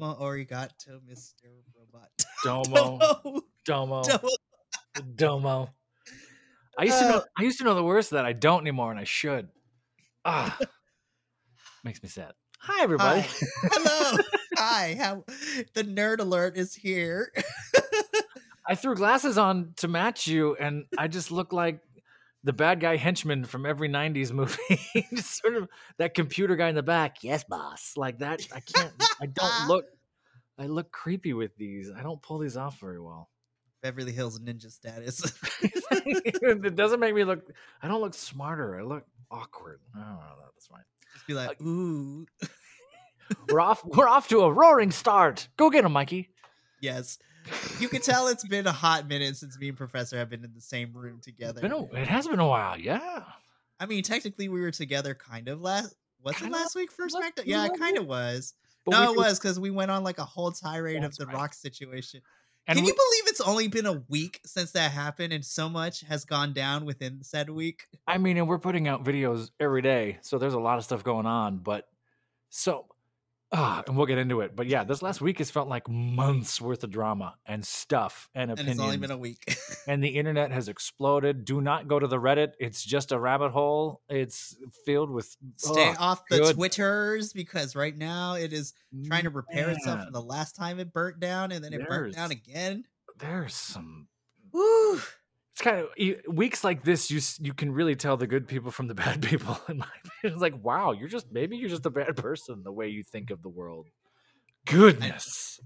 Domo arigato, Mr. Robot. Domo, Domo. Domo, Domo. Domo. I used to know. Uh, I used to know the words that I don't anymore, and I should. Ah, makes me sad. Hi, everybody. Hi. Hello. Hi. How the nerd alert is here. I threw glasses on to match you, and I just look like the bad guy henchman from every '90s movie. just sort of that computer guy in the back. Yes, boss. Like that. I can't. I don't look. I look creepy with these. I don't pull these off very well. Beverly Hills Ninja status. it doesn't make me look. I don't look smarter. I look awkward. I don't know. That's fine. Just be like, ooh. We're off. We're off to a roaring start. Go get him, Mikey. Yes. You can tell it's been a hot minute since me and Professor have been in the same room together. a, it has been a while. Yeah. I mean, technically, we were together kind of last. Was Kinda it last week for SmackDown? Yeah, it kind of was. But no, it was because we went on like a whole tirade of the right. Rock situation. And Can we- you believe it's only been a week since that happened, and so much has gone down within said week? I mean, and we're putting out videos every day, so there's a lot of stuff going on. But so, ah, and we'll get into it. But yeah, this last week has felt like months worth of drama and stuff and And opinions. it's only been a week. and the internet has exploded. Do not go to the Reddit. It's just a rabbit hole. It's filled with Stay ugh, off the good. Twitters because right now it is trying to repair itself from the last time it burnt down, and then it burnt down again. There's some Woo! It's kind of weeks like this you you can really tell the good people from the bad people in my opinion. it's like wow you're just maybe you're just a bad person the way you think of the world goodness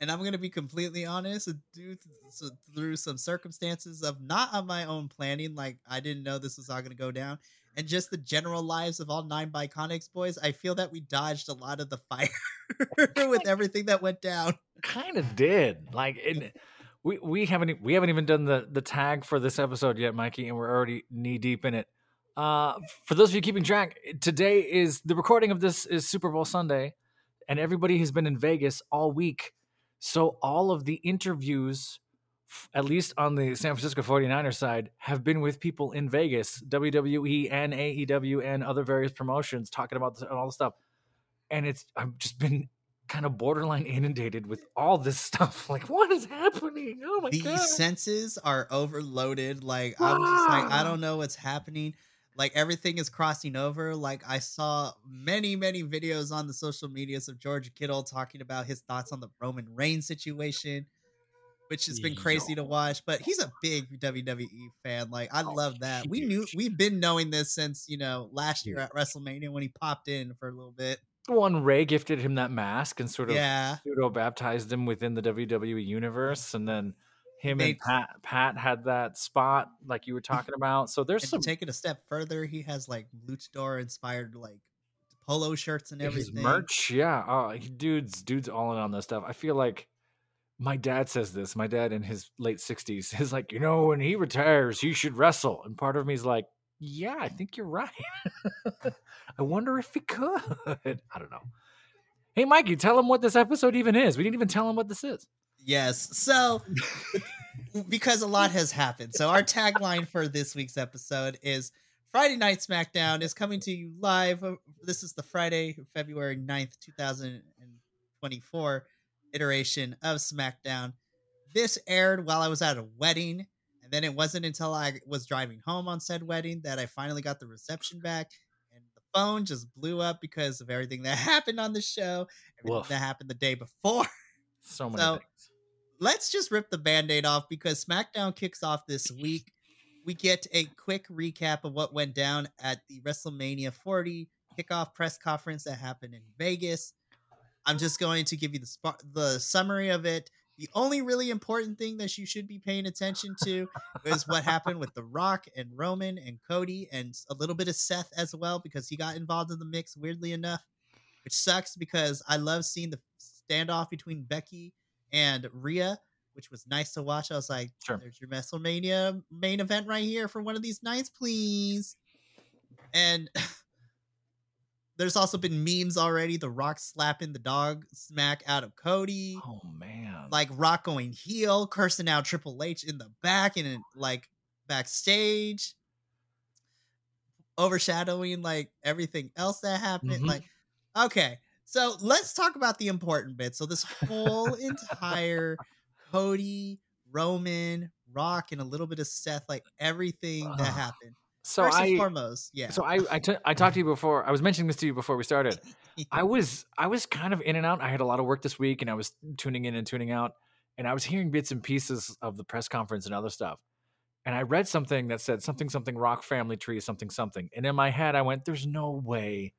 and I'm gonna be completely honest, uh, due to, so through some circumstances of not on my own planning, like I didn't know this was all gonna go down, and just the general lives of all nine Biconics boys, I feel that we dodged a lot of the fire with everything that went down. kind of did like it, we we haven't we haven't even done the the tag for this episode yet mikey and we're already knee deep in it. Uh for those of you keeping track today is the recording of this is super bowl sunday and everybody has been in vegas all week. So all of the interviews at least on the san francisco 49ers side have been with people in vegas. Wwe and aew and other various promotions talking about this, all the stuff. And it's i've just been kind of borderline inundated with all this stuff. Like, what is happening? Oh my the god! These senses are overloaded. Like I'm just like I don't know what's happening. Like everything is crossing over. Like I saw many, many videos on the social medias of George Kittle talking about his thoughts on the Roman Reigns situation, which has been crazy to watch. But he's a big WWE fan. Like I Oh, love that. We knew we've been knowing this since you know last year at WrestleMania when he popped in for a little bit. One Rey gifted him that mask and sort of Yeah. pseudo baptized him within the WWE universe, and then him and Pat Pat had that spot like you were talking about. So there's some it a step further, he has like luchador inspired like polo shirts and his everything. merch. Yeah, oh, he, dudes, dudes, all in on this stuff. I feel like my dad says this. My dad in his late sixties is like, you know, when he retires, he should wrestle. And part of me is like, yeah, I think you're right. I wonder if he could. I don't know. Hey, Mikey, tell him what this episode even is. We didn't even tell him what this is. Yes. So, because a lot has happened. So, our tagline for this week's episode is Friday Night SmackDown is coming to you live. This is the Friday, February 9th, 2024 iteration of SmackDown. This aired while I was at a wedding. And then it wasn't until I was driving home on said wedding that I finally got the reception back. And the phone just blew up because of everything that happened on the show, everything Woof. that happened the day before So many So, things. let's just rip the band-aid off because SmackDown kicks off this week. We get a quick recap of what went down at the WrestleMania 40 kickoff press conference that happened in Vegas. I'm just going to give you the sp- the summary of it. The only really important thing that you should be paying attention to is what happened with The Rock and Roman and Cody and a little bit of Seth as well because he got involved in the mix weirdly enough, which sucks because I love seeing the standoff between Becky and Rhea, which was nice to watch. I was like, Sure. there's your WrestleMania main event right here for one of these nights, please. And there's also been memes already. The Rock slapping the dog smack out of Cody. Oh man. Like Rock going heel, cursing out Triple H in the back and like backstage, overshadowing like everything else that happened. Mhm. Like, okay, So let's talk about the important bit. So this whole entire Cody, Roman, Rock, and a little bit of Seth, like everything that happened. So First I foremost, yeah. So I I, t- I talked to you before. I was mentioning this to you before we started. I was I was kind of in and out. I had a lot of work this week, and I was tuning in and tuning out, and I was hearing bits and pieces of the press conference and other stuff. And I read something that said something something Rock family tree something something, and in my head I went, "There's no way,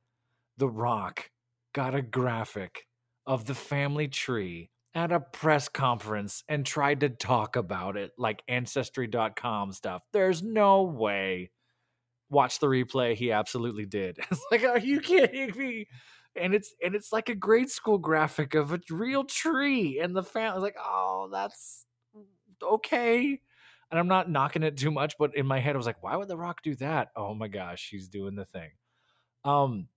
The Rock got a graphic of the family tree." At a press conference and tried to talk about it like ancestry.com stuff. There's no way watch the replay he absolutely did. It's like are you kidding me? And it's and it's like a grade school graphic of a real tree and the family like oh that's okay. And i'm not knocking it too much but in my head i was like why would the rock do that? Oh my gosh he's doing the thing. Um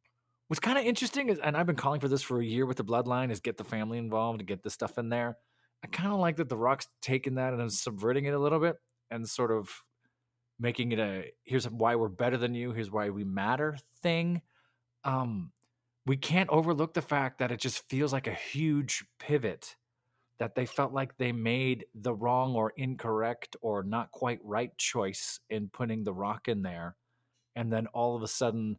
what's kind of interesting is and i've been calling for this for a year with the bloodline is get the family involved and get the stuff in there. I kind of like that the rock's taking that and subverting it a little bit and sort of making it a here's why we're better than you. Here's why we matter thing um we can't overlook the fact that it just feels like a huge pivot that they felt like they made the wrong or incorrect or not quite right choice in putting the rock in there and then all of a sudden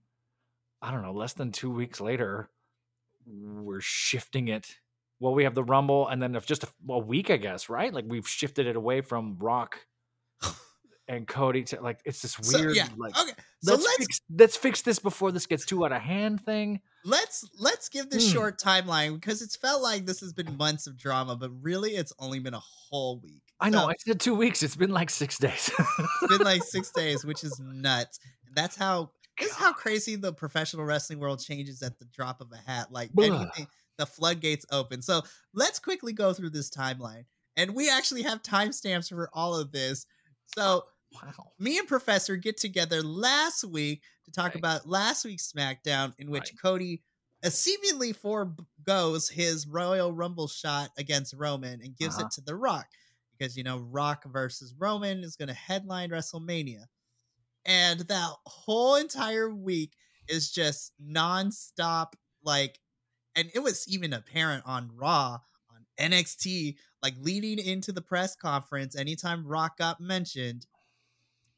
i don't know less than 2 weeks later we're shifting it. Well we have the rumble and then if just a, a week i guess right? Like we've shifted it away from rock and Cody to like it's this So, weird yeah. like Okay. So let's, let's fix let's fix this before this gets too out of hand thing. let's let's give this Hmm. short timeline because it's felt like this has been months of drama, but really it's only been a whole week. I know So, I said two weeks. It's been like six days. it's been like six days, which is nuts. And that's how this is how crazy the professional wrestling world changes at the drop of a hat. Like anything, the floodgates open. So let's quickly go through this timeline. And we actually have timestamps for all of this. So wow. me and Professor get together last week to talk about last week's SmackDown, in which Right. Cody uh, seemingly foregoes his Royal Rumble shot against Roman and gives Uh-huh. it to The Rock because you know Rock versus Roman is going to headline WrestleMania, and that whole entire week is just nonstop like, and it was even apparent on Raw on NXT like leading into the press conference anytime rock got mentioned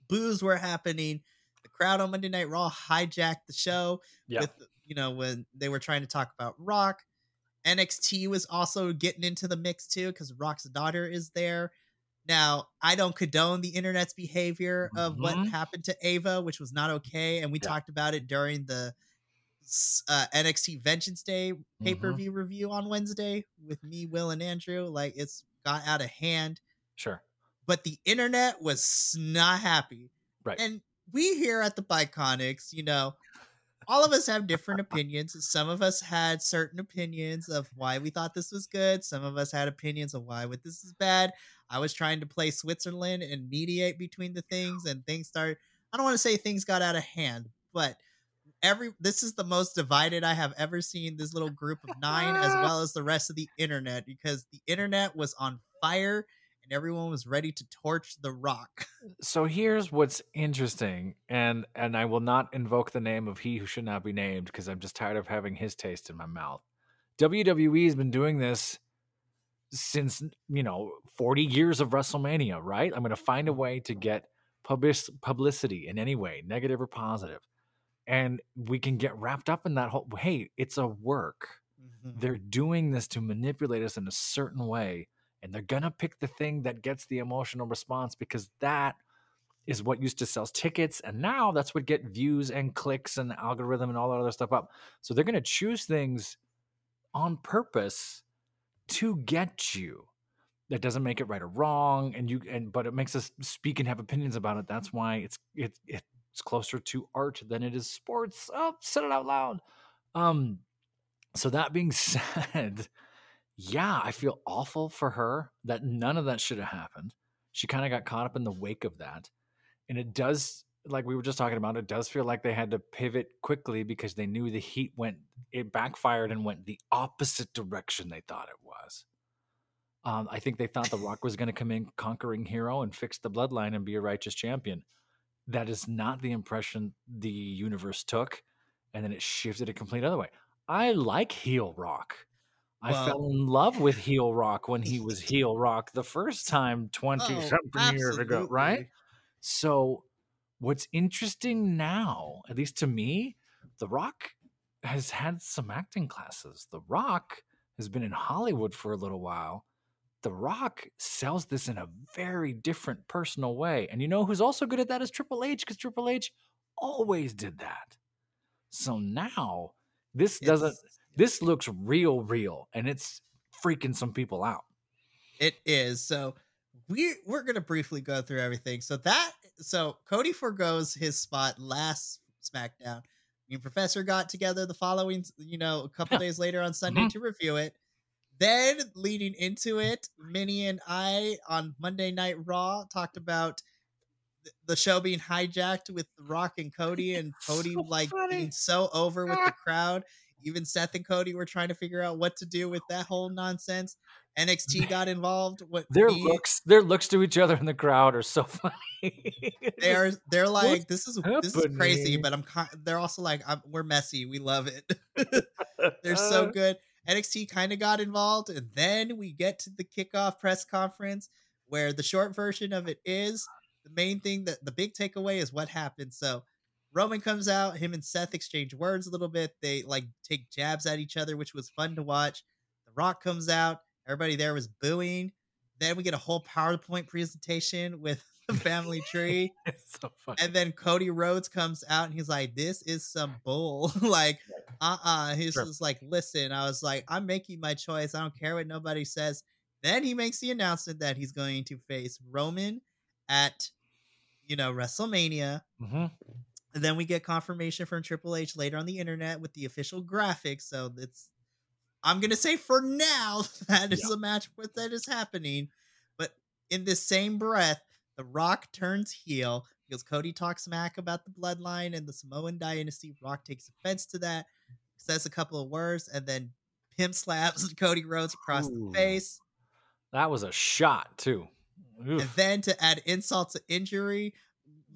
boos were happening the crowd on monday night raw hijacked the show Yeah. with you know when they were trying to talk about rock nxt was also getting into the mix too because rock's daughter is there now i don't condone the internet's behavior of what Mhm. happened to ava which was not okay and we Yeah. talked about it during the uh, nxt vengeance day Mm-hmm. pay-per-view review on wednesday with me will and andrew like it's got out of hand Sure. But the internet was not happy. Right. And we here at the Biconics, you know, all of us have different opinions. Some of us had certain opinions of why we thought this was good. Some of us had opinions of why what this is bad. I was trying to play Switzerland and mediate between the things, and things started. I don't want to say things got out of hand, but every this is the most divided I have ever seen this little group of nine, as well as the rest of the internet, because the internet was on fire and everyone was ready to torch the rock. So here's what's interesting, and and I will not invoke the name of he who should not be named because I'm just tired of having his taste in my mouth. WWE has been doing this since you know 40 years of WrestleMania, right? I'm going to find a way to get public publicity in any way, negative or positive, and we can get wrapped up in that whole. Hey, it's a work. Mm-hmm. They're doing this to manipulate us in a certain way, and they're gonna pick the thing that gets the emotional response because that is what used to sell tickets, and now that's what get views and clicks and algorithm and all that other stuff up. So they're gonna choose things on purpose to get you. That doesn't make it right or wrong, and you and but it makes us speak and have opinions about it. That's why it's it, it's closer to art than it is sports. Oh, said it out loud. Um, so that being said, yeah, I feel awful for her that none of that should have happened. She kind of got caught up in the wake of that. And it does, like we were just talking about, it does feel like they had to pivot quickly because they knew the heat went, it backfired and went the opposite direction they thought it was. Um, I think they thought The Rock was going to come in conquering hero and fix the bloodline and be a righteous champion. That is not the impression the universe took. And then it shifted a complete other way. I like heel rock. I Well- fell in love with heel rock when he was heel rock the first time 20 Oh, something years ago, right? So, what's interesting now, at least to me, The Rock has had some acting classes. The Rock has been in Hollywood for a little while. The Rock sells this in a very different personal way. And you know who's also good at that is Triple H because Triple H always did that. So now this doesn't this looks real real and it's freaking some people out. It is. So we we're gonna briefly go through everything. So that so Cody forgoes his spot last SmackDown. Me and Professor got together the following, you know, a couple days later on Sunday Mhm. to review it. Then leading into it, Minnie and I on Monday Night Raw talked about th- the show being hijacked with The Rock and Cody, and Cody So like funny. being so over with the crowd. Even Seth and Cody were trying to figure out what to do with that whole nonsense. NXT got involved. What Their me- looks their looks to each other in the crowd are so funny. they are they're like this is this is crazy, but I'm they're also like I'm, we're messy. We love it. they're so good. NXT kind of got involved, and then we get to the kickoff press conference where the short version of it is the main thing that the big takeaway is what happened. So Roman comes out, him and Seth exchange words a little bit. They like take jabs at each other, which was fun to watch. The Rock comes out, everybody there was booing. Then we get a whole PowerPoint presentation with the family tree. It's so funny. And then Cody Rhodes comes out and he's like, This is some bull. like, uh uh He's Sure. just like, Listen, I was like, I'm making my choice. I don't care what nobody says. Then he makes the announcement that he's going to face Roman at, you know, WrestleMania. Mhm. And then we get confirmation from Triple H later on the internet with the official graphics. So it's, I'm gonna say for now that is Yeah. a match that is happening. But in this same breath, The Rock turns heel because Cody talks smack about the bloodline and the Samoan dynasty. Rock takes offense to that, says a couple of words, and then pimp slaps Cody Rhodes across Ooh. the face. That was a shot too. And then to add insult to injury,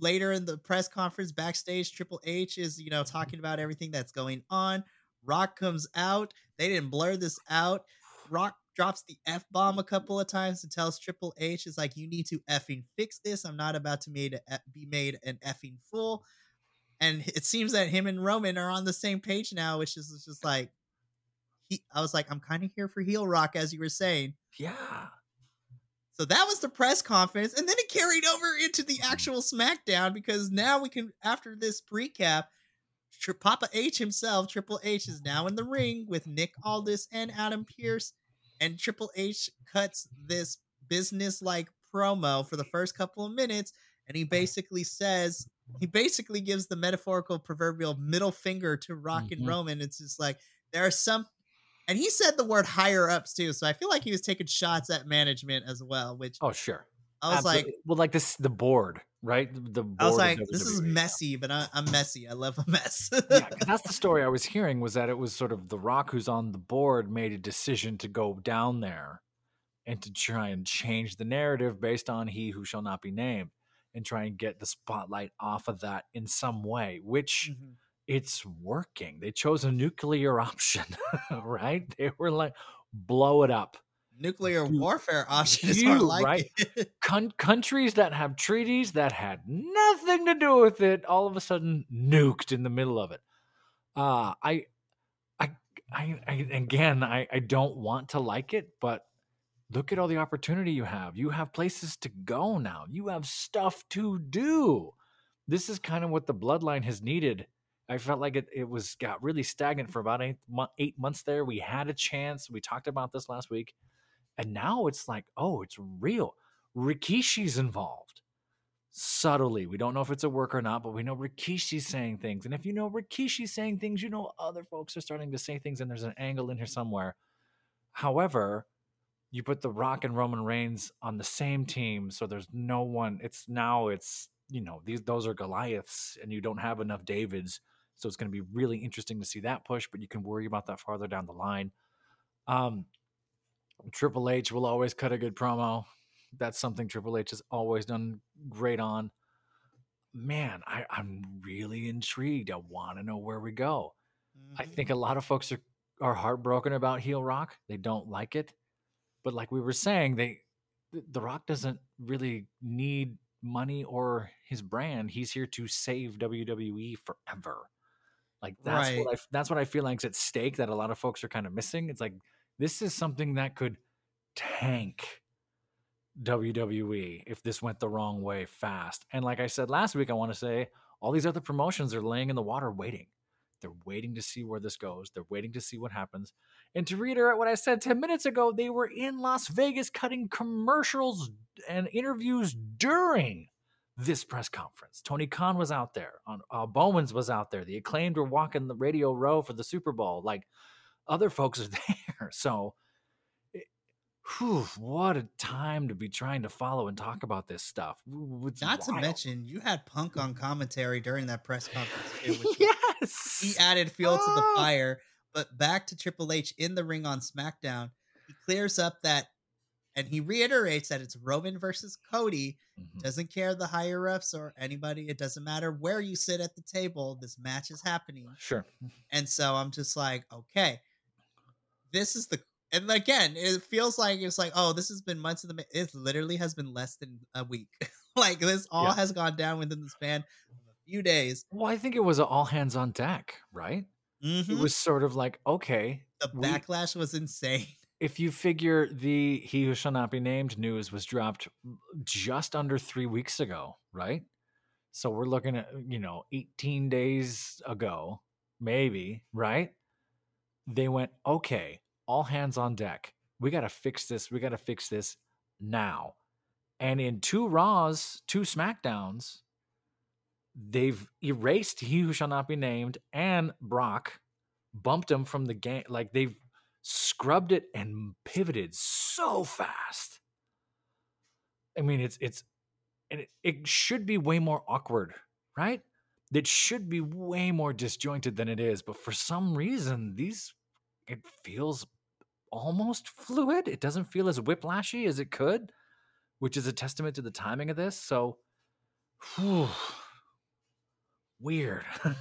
later in the press conference backstage, Triple H is, you know, mm-hmm. talking about everything that's going on. Rock comes out. They didn't blur this out. Rock drops the F bomb a couple of times and tells Triple H, is like, you need to effing fix this. I'm not about to made a, be made an effing fool. And it seems that him and Roman are on the same page now, which is just like, he, I was like, I'm kind of here for heel rock, as you were saying. yeah. So that was the press conference, and then it carried over into the actual SmackDown because now we can, after this recap, Tri- Papa H himself, Triple H, is now in the ring with Nick Aldis and Adam Pearce, and Triple H cuts this business-like promo for the first couple of minutes, and he basically says, he basically gives the metaphorical proverbial middle finger to Rock and Mhm. Roman. It's just like there are some and he said the word higher ups too, so I feel like he was taking shots at management as well. Which Oh sure. I was like, well, like this, the board, right? The board I was like, this is messy, but I, I'm messy. I love a mess. yeah, that's the story I was hearing was that it was sort of The Rock who's on the board made a decision to go down there and to try and change the narrative based on he who shall not be named and try and get the spotlight off of that in some way, which Mhm. It's working. They chose a nuclear option, right? They were like, blow it up. Nuclear warfare option is more you, like right? Con- countries that have treaties that had nothing to do with it all of a sudden nuked in the middle of it uh i i i, I again I, I don't want to like it but look at all the opportunity you have you have places to go now you have stuff to do this is kind of what the bloodline has needed i felt like it, it was got really stagnant mm. for about eight, eight months there we had a chance we talked about this last week and now it's like, oh, it's real. Rikishi's involved subtly. We don't know if it's a work or not, but we know Rikishi's saying things. And if you know Rikishi's saying things, you know other folks are starting to say things, and there's an angle in here somewhere. However, you put the Rock and Roman Reigns on the same team, so there's no one. It's now it's you know these those are Goliaths, and you don't have enough Davids, so it's going to be really interesting to see that push. But you can worry about that farther down the line. Um, Triple H will always cut a good promo. That's something Triple H has always done great on. Man, I, I'm really intrigued. I want to know where we go. I Mhm. think a lot of folks are are heartbroken about heel rock. They don't like it. But like we were saying, they the rock doesn't really need money or his brand. He's here to save WWE forever. Like that's Right. what I that's what I feel like is at stake that a lot of folks are kind of missing. It's like this is something that could tank WWE if this went the wrong way fast. And like I said last week, I want to say all these other promotions are laying in the water waiting. They're waiting to see where this goes. They're waiting to see what happens. And to reiterate what I said 10 minutes ago, they were in Las Vegas cutting commercials and interviews during this press conference. Tony Khan was out there. On uh, Bowman's was out there. The acclaimed were walking the radio row for the Super Bowl. Like other folks are there. So it- whew, what a time to be trying to follow and talk about this stuff. It's Not to mention, you had Punk on commentary during that press conference. Too, yes. he added fuel to the Oh. fire. But back to Triple H in the ring on SmackDown, he clears up that, and he reiterates that it's Roman versus Cody. Mhm. Doesn't care the higher ups or anybody. It doesn't matter where you sit at the table. This match is happening. Sure. And so I'm just like, okay, this is the. And again, it feels like it's like, oh, this has been months in the. It literally has been less than a week. like this all Yeah. has gone down within the span of a few days. Well, I think it was all hands on deck, right? It Mhm. was sort of like, okay, The we- backlash was insane. If you figure the He Who Shall Not Be Named news was dropped just under three weeks ago, right? So we're looking at, you know, 18 days ago, maybe, right? They went, okay, all hands on deck. We got to fix this. We got to fix this now. And in two Raws, two SmackDowns, they've erased He Who Shall Not Be Named and Brock, bumped him from the game. Like they've scrubbed it and pivoted so fast. I mean, it's it's and it, it should be way more awkward, right? It should be way more disjointed than it is, but for some reason, these it feels almost fluid. It doesn't feel as whiplashy as it could, which is a testament to the timing of this. So, whew, weird.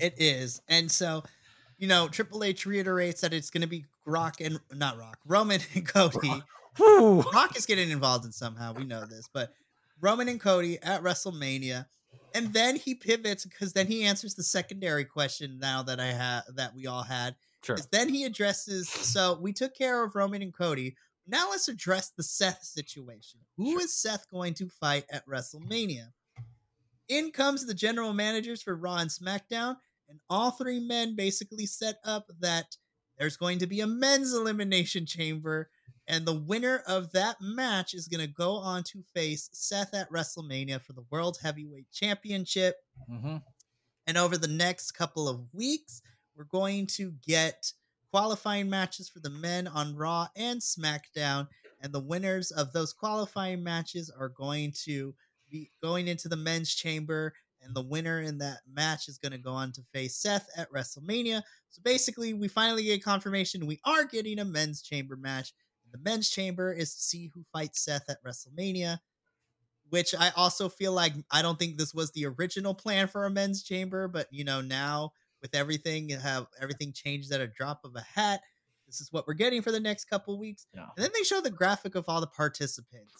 It is. And so, you know, Triple H reiterates that it's going to be Rock and not Rock, Roman and Cody. Whew. Rock is getting involved in somehow. We know this, but Roman and Cody at WrestleMania, and then he pivots because then he answers the secondary question now that I had that we all had. Sure. Then he addresses. So we took care of Roman and Cody. Now let's address the Seth situation. Who is Sure. Seth going to fight at WrestleMania? In comes the general managers for Raw and SmackDown, and all three men basically set up that there's going to be a men's elimination chamber, and the winner of that match is going to go on to face Seth at WrestleMania for the World Heavyweight Championship. hmm And over the next couple of weeks, we're going to get qualifying matches for the men on Raw and SmackDown. And the winners of those qualifying matches are going to be going into the men's chamber. And the winner in that match is going to go on to face Seth at WrestleMania. So basically, we finally get confirmation we are getting a men's chamber match. The men's chamber is to see who fights Seth at WrestleMania which I also feel like I don't think this was the original plan for a men's chamber, but you know, now with everything you have everything changed at a drop of a hat. This is what we're getting for the next couple weeks. Yeah. And then they show the graphic of all the participants.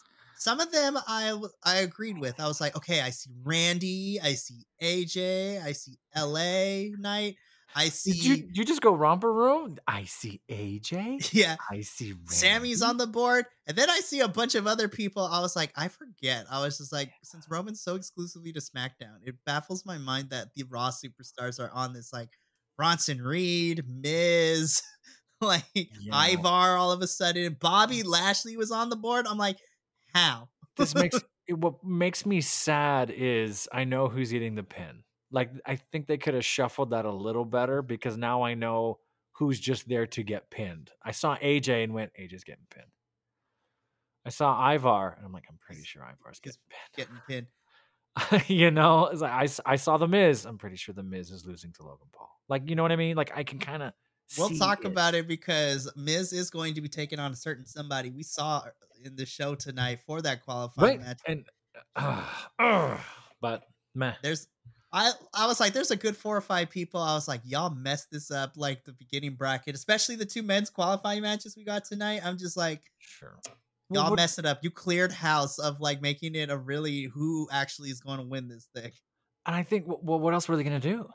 Some of them I I agreed with. I was like, okay, I see Randy, I see AJ, I see LA Knight, I see Did you, you just go romper room? I see AJ. yeah, I see Randy. Sami's on the board, and then I see a bunch of other people. I was like, I forget. I was just like, since Roman's so exclusively to SmackDown, it baffles my mind that the Raw superstars are on this. Like Bronson Reed, Miz, like Yeah. Ivar. All of a sudden, Bobby mm. Lashley was on the board. I'm like, how? this makes it, what makes me sad is I know who's eating the pin. Like I think they could have shuffled that a little better because now I know who's just there to get pinned. I saw AJ and went, AJ's getting pinned. I saw Ivar and I'm like, I'm pretty sure Ivar's He's getting getting pinned. pinned. you know, it's like I, I saw the Miz. I'm pretty sure the Miz is losing to Logan Paul. Like, you know what I mean? Like I can kind of. We'll talk about it because Miz is going to be taking on a certain somebody we saw in the show tonight for that qualifying right match. and uh, uh, but meh. There's I I was like, there's a good four or five people. I was like, y'all messed this up like the beginning bracket, especially the two men's qualifying matches we got tonight. I'm just like, Sure. y'all Well, messed it up. You cleared house of like making it a really who actually is going to win this thing. And I think, well, what else were they going to do?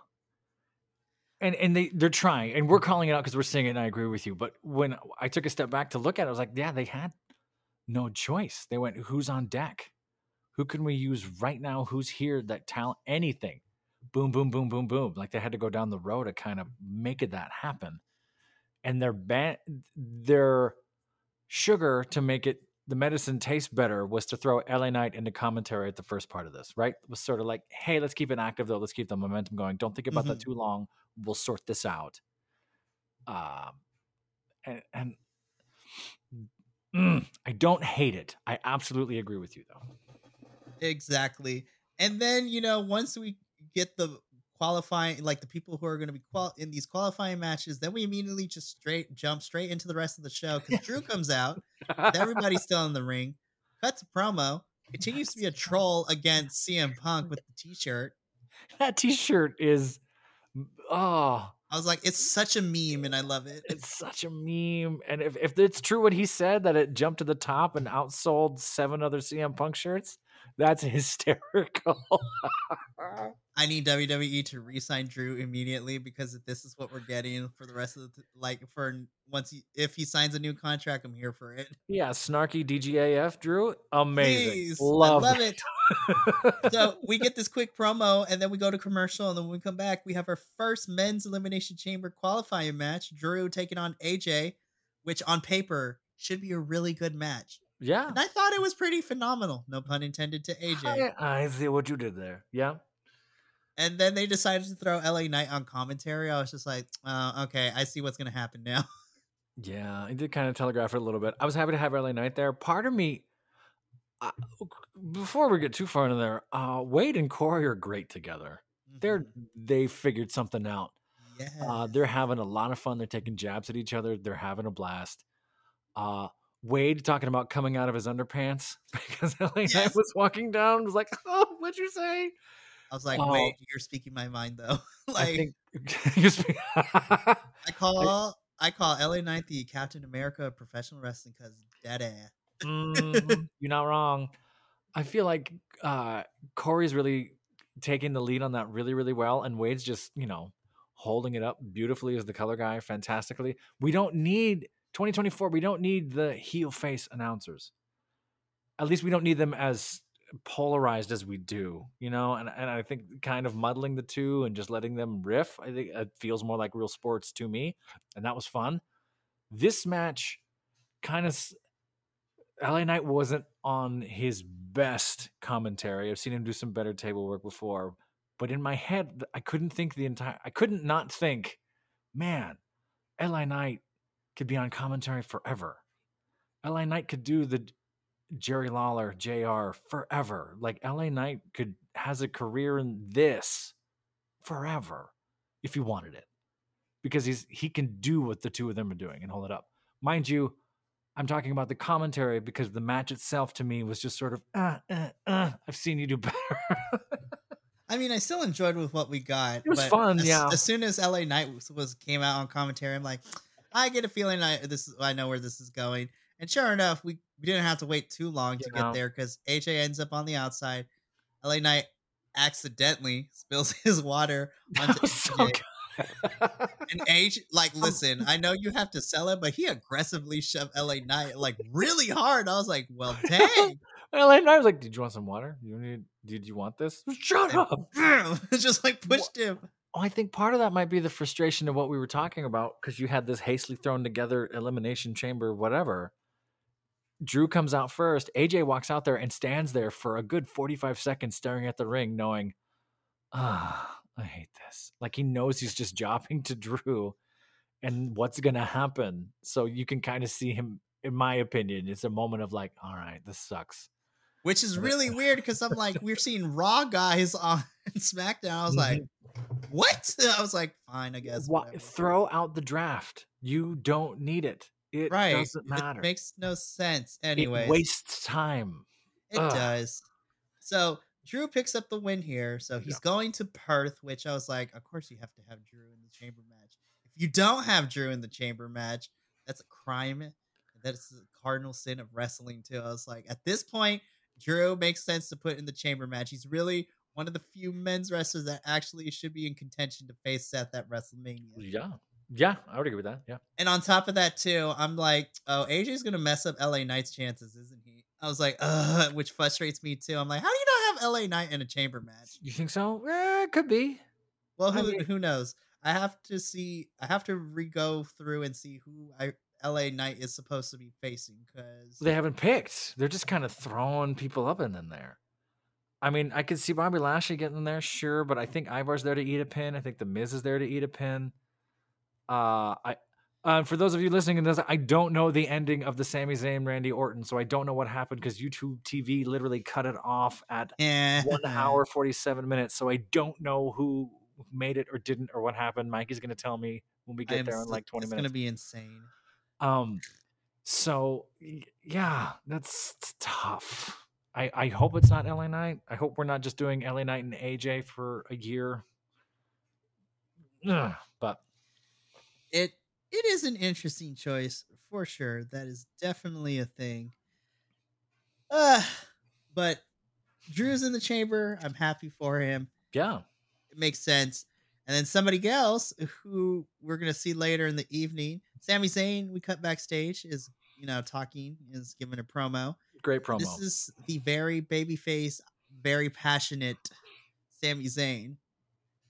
And and they they're trying, and we're calling it out because we're seeing it, and I agree with you. But when I took a step back to look at it, I was like, yeah, they had no choice. They went, who's on deck? Who can we use right now? Who's here that talent anything? Boom, boom, boom, boom, boom. Like they had to go down the road to kind of make it that happen. And their ban their sugar to make it the medicine taste better was to throw LA Knight into commentary at the first part of this, right? It was sort of like, hey, let's keep it active though. Let's keep the momentum going. Don't think about that mm-hmm. too long. We'll sort this out. Um, and, and mm, I don't hate it. I absolutely agree with you though. Exactly. And then, you know, once we get the qualifying, like the people who are going to be qual- in these qualifying matches, then we immediately just straight jump straight into the rest of the show because Drew comes out, everybody's still in the ring, cuts a promo, continues to be a troll against CM Punk with the t shirt. that T-shirt is, oh, I was like, it's such a meme and I love it. it's such a meme. And if, if it's true what he said that it jumped to the top and outsold seven other CM Punk shirts, that's hysterical. I need WWE to re-sign Drew immediately because this is what we're getting for the rest of the like for once he if he signs a new contract, I'm here for it. yeah, snarky DGAF, Drew, amazing. Please, love, I love it. so we get this quick promo and then we go to commercial and then when we come back we have our first men's elimination chamber qualifying match drew taking on aj which on paper should be a really good match yeah. and i thought it was pretty phenomenal no pun intended to aj I, I see what you did there. Yeah. and then they decided to throw la knight on commentary i was just like uh, okay i see what's gonna happen now Yeah, I did kind of telegraph it a little bit. I was happy to have LA Knight there. Part of me, uh, before we get too far into there, uh, Wade and Corey are great together. They're Mhm. they figured something out. yeah Uh, they're having a lot of fun. They're taking jabs at each other. They're having a blast. Uh, Wade talking about coming out of his underpants because LA Knight Yes. was walking down. Was like, oh, what'd you say? i was like Oh. wait you're speaking my mind though like you speak- I call I call LA Knight the Captain America of professional wrestling because dead ass. Mhm, you're not wrong. I feel like uh, Corey's really taking the lead on that really, really well, and Wade's just you know holding it up beautifully as the color guy, fantastically. We don't need 2024. We don't need the heel face announcers. At least we don't need them as polarized as we do, you know. And and I think kind of muddling the two and just letting them riff, I think it feels more like real sports to me, and that was fun. This match kind of LA Knight wasn't on his best commentary. I've seen him do some better table work before, but in my head, I couldn't think the entire. I couldn't not think, man, LA Knight could be on commentary forever. LA Knight could do the Jerry Lawler Jr. forever. Like LA Knight could has a career in this forever if he wanted it, because he's he can do what the two of them are doing and hold it up. Mind you, I'm talking about the commentary because the match itself to me was just sort of, uh, uh, uh, I've seen you do better. I mean, I still enjoyed with what we got. It was but fun, as, yeah. As soon as LA Knight was, was came out on commentary, I'm like, I get a feeling I this is I know where this is going. And sure enough, we, we didn't have to wait too long to You know. get there because AJ ends up on the outside. LA Knight accidentally spills his water onto was so AJ. And AJ, like, listen, I know you have to sell it, but he aggressively shoved LA Knight like really hard. I was like, well, dang. LA Knight was like, "Did you want some water? You need? Did you want this? Shut And up!" just like pushed him. Oh, I think part of that might be the frustration of what we were talking about because you had this hastily thrown together elimination chamber, whatever. Drew comes out first. AJ walks out there and stands there for a good 45 seconds staring at the ring, knowing, ah, I hate this. Like he knows he's just jobbing to Drew and what's going to happen. So you can kind of see him, in my opinion, it's a moment of like, all right, this sucks. Which is really weird because I'm like, we're seeing Raw guys on SmackDown. I was like, mm-hmm. what? I was like, fine, I guess. Whatever. throw out the draft. You don't need it. It right. doesn't matter. It makes no sense. It Anyway, wastes time. It Ugh. does. So Drew picks up the win here, so he's going to Perth, which I was like, of course you have to have Drew in the chamber match. If you don't have Drew in the chamber match, that's a crime. That's the cardinal sin of wrestling too. I was like, at this point, Drew makes sense to put in the chamber match. He's really one of the few men's wrestlers that actually should be in contention to face Seth at WrestleMania. Yeah. Yeah, I would agree with that. Yeah. And on top of that, too, I'm like, oh, AJ's gonna mess up LA Knight's chances, isn't he? I was like, ugh, which frustrates me too. I'm like, how do you not have LA Knight in a chamber match? You think so? Eh, it could be. Well, who, mean, who knows? I have to see. I have to re go through and see who I LA Knight is supposed to be facing because they haven't picked. They're just kind of throwing people up in there. I mean, I could see Bobby Lashley getting there, sure, but I think Ivar's there to eat a pin. I think the Miz is there to eat a pin. Uh, I uh, for those of you listening in this, I don't know the ending of the Sami Zayn Randy Orton, so I don't know what happened because YouTube TV literally cut it off at yeah. one hour forty seven minutes. So I don't know who made it or didn't or what happened. Mikey's gonna tell me when we get there in like twenty it's minutes. It's gonna be insane. Um, so yeah, that's tough. I I hope it's not LA Knight. I hope we're not just doing LA Knight and AJ for a year. Ugh, but it it is an interesting choice for sure. That is definitely a thing. Uh, but Drew's in the chamber. I'm happy for him. Yeah. It makes sense. And then somebody else who we're gonna see later in the evening, Sami Zayn, we cut backstage, is you know talking, is giving a promo. Great promo. This is the very babyface, very passionate Sami Zayn,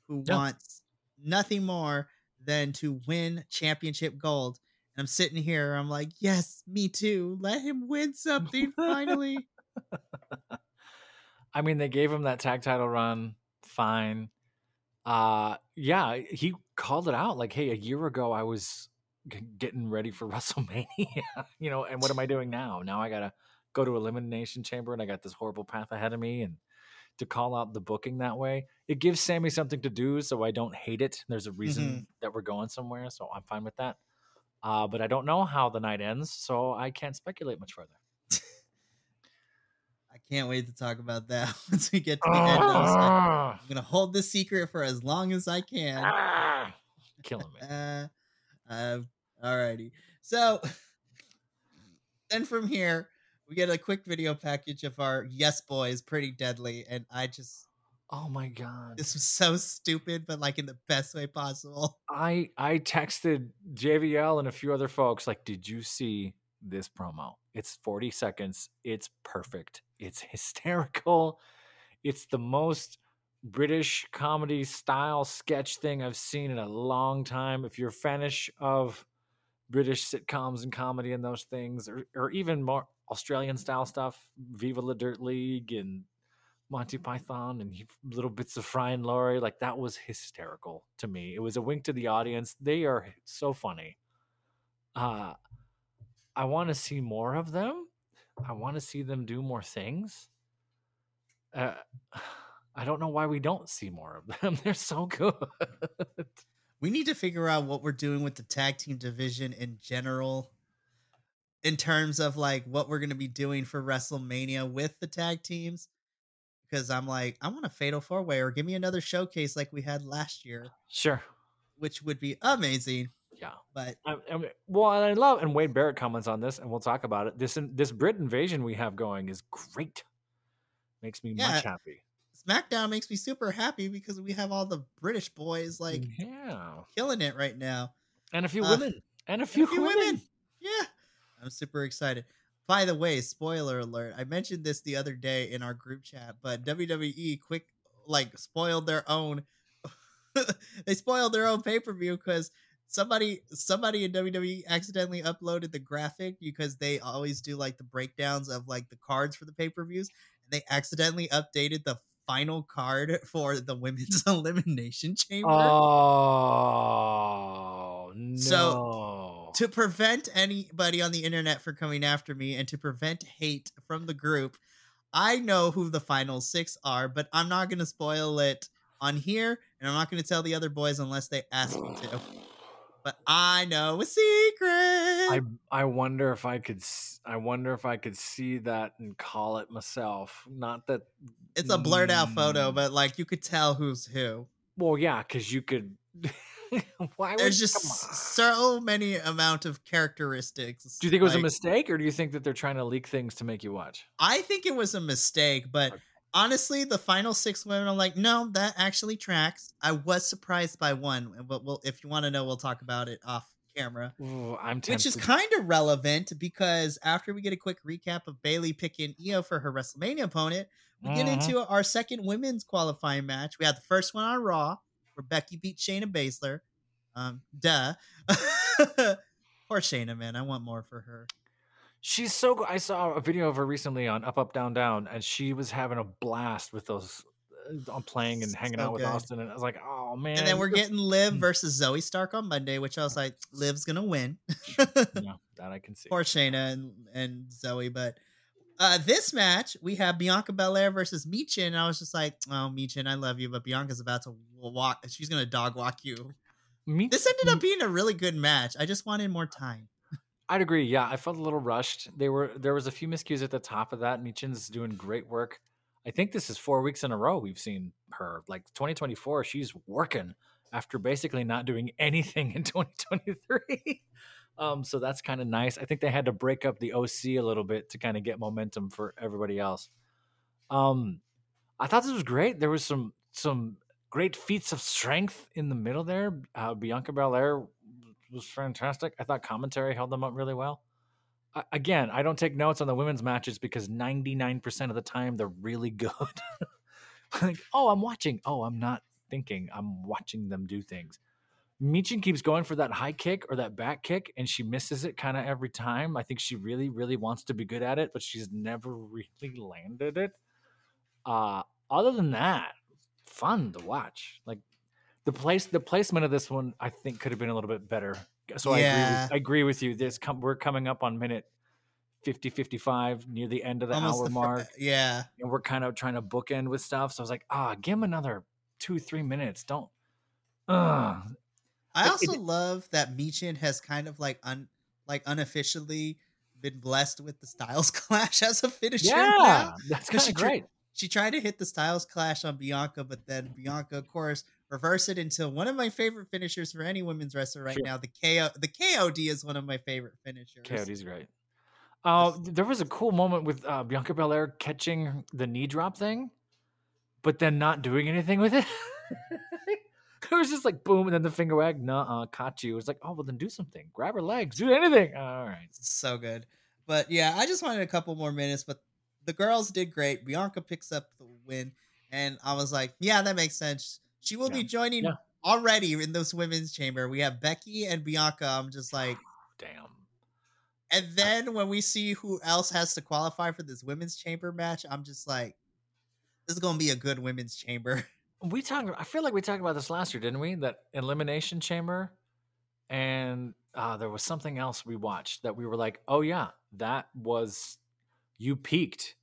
who yeah. wants nothing more than to win championship gold. And I'm sitting here, I'm like, yes, me too. Let him win something finally. I mean, they gave him that tag title run, fine. Uh yeah, he called it out like, "Hey, a year ago I was getting ready for WrestleMania, you know, and what am I doing now? Now I got to go to elimination chamber and I got this horrible path ahead of me and to call out the booking that way. It gives Sami something to do, so I don't hate it. There's a reason mm-hmm. that we're going somewhere, so I'm fine with that. Uh, but I don't know how the night ends, so I can't speculate much further. I can't wait to talk about that once we get to the end. I'm gonna hold this secret for as long as I can. Ah, killing me. uh, uh, alrighty. So then from here, we get a quick video package of our Yes Boys, Pretty Deadly, and I just oh my god, this was so stupid, but like in the best way possible. I I texted JVL and a few other folks like, did you see this promo? It's 40 seconds. It's perfect. It's hysterical. It's the most British comedy style sketch thing I've seen in a long time. If you're a fanish of British sitcoms and comedy and those things, or, or even more Australian style stuff, Viva La Dirt League and Monty Python and little bits of Fry and Laurie. Like that was hysterical to me. It was a wink to the audience. They are so funny. Uh, I want to see more of them. I want to see them do more things. Uh, I don't know why we don't see more of them. They're so good. We need to figure out what we're doing with the tag team division in general in terms of like what we're going to be doing for WrestleMania with the tag teams because I'm like I want a fatal four way or give me another showcase like we had last year. Sure. Which would be amazing. Yeah. But I, I mean, well, I love and Wade Barrett comments on this and we'll talk about it. This this Brit invasion we have going is great. Makes me yeah, much happy. SmackDown makes me super happy because we have all the British boys like yeah. killing it right now. And a few uh, women. And a few, and a few women. women. Yeah. I'm super excited. By the way, spoiler alert. I mentioned this the other day in our group chat, but WWE quick like spoiled their own they spoiled their own pay-per-view because somebody somebody in WWE accidentally uploaded the graphic because they always do like the breakdowns of like the cards for the pay-per-views and they accidentally updated the final card for the women's elimination chamber. Oh no. So to prevent anybody on the internet from coming after me and to prevent hate from the group, I know who the final six are, but I'm not going to spoil it on here, and I'm not going to tell the other boys unless they ask me to. But I know a secret. I I wonder if I could. I wonder if I could see that and call it myself. Not that It's a blurred out photo, Mm. but like you could tell who's who. well, yeah, because you could. Why would There's just so many amount of characteristics. Do you think it was a mistake, or do you think that they're trying to leak things to make you watch? I think it was a mistake, but Okay. Honestly, the final six women, I'm like, no, that actually tracks. I was surprised by one, but we'll, if you want to know, we'll talk about it off camera. Ooh, I'm tempted. Which is kind of relevant because after we get a quick recap of Bayley picking Io for her WrestleMania opponent, we get Mhm. into our second women's qualifying match. We had the first one on Raw, where Becky beat Shayna Baszler. Um, duh. Poor Shayna, man. I want more for her. She's so good. I saw a video of her recently on Up Up Down Down, and she was having a blast with those uh, on playing and hanging So out with good. Austin. And I was like, oh man. And then we're getting Liv versus Zoey Stark on Monday, which I was like, Liv's gonna win. yeah, that I can see. Poor Shayna and, and Zoey. But uh, this match, we have Bianca Belair versus Michin. And I was just like, oh, Michin, I love you, but Bianca's about to walk. She's gonna dog walk you. Me, This ended up being a really good match. I just wanted more time. I'd agree. Yeah, I felt a little rushed. They were there was a few miscues at the top of that. Michin's doing great work. I think this is four weeks in a row we've seen her. Like 2024, she's working after basically not doing anything in 2023. um, so that's kind of nice. I think they had to break up the OC a little bit to kind of get momentum for everybody else. Um, I thought this was great. There was some some great feats of strength in the middle there. Uh, Bianca Belair was fantastic. I thought commentary held them up really well. I, again, I don't take notes on the women's matches because 99% of the time they're really good. like, oh, I'm watching. Oh, I'm not thinking. I'm watching them do things. Michin keeps going for that high kick or that back kick, and she misses it kind of every time. I think she really, really wants to be good at it, but she's never really landed it. Uh, other than that, fun to watch. Like the place, the placement of this one, I think could have been a little bit better. So I agree. With, I agree with you. This com- we're coming up on minute 50, 55, near the end of the Almost hour the mark, yeah. and we're kind of trying to bookend with stuff. So I was like, ah, give him another two, three minutes. Don't. Uh, I also it- love that Michin has kind of like un like unofficially been blessed with the Styles Clash as a finisher. yeah, now. that's 'Cause kind she of tri- great. She tried to hit the Styles Clash on Bianca, but then Bianca, of course, reversed it into one of my favorite finishers for any women's wrestler right Sure. now. The KO, the KOD is one of my favorite finishers. KOD's great. Uh, there was a cool moment with uh, Bianca Belair catching the knee drop thing, but then not doing anything with it. it was just like boom, and then the finger wag, nah, caught you. It was like, oh well, then do something. Grab her legs, do anything. All right. so good. But yeah, I just wanted a couple more minutes, but the girls did great. Bianca picks up the win, and I was like, yeah, that makes sense. She will be joining Yeah. already in this women's chamber. We have Becky and Bianca. I'm just like, Damn. and then when we see who else has to qualify for this women's chamber match, I'm just like, this is gonna be a good women's chamber. We talked. I feel like we talked about this last year, didn't we? That elimination chamber, and uh, there was something else we watched that we were like, oh yeah, that was you peaked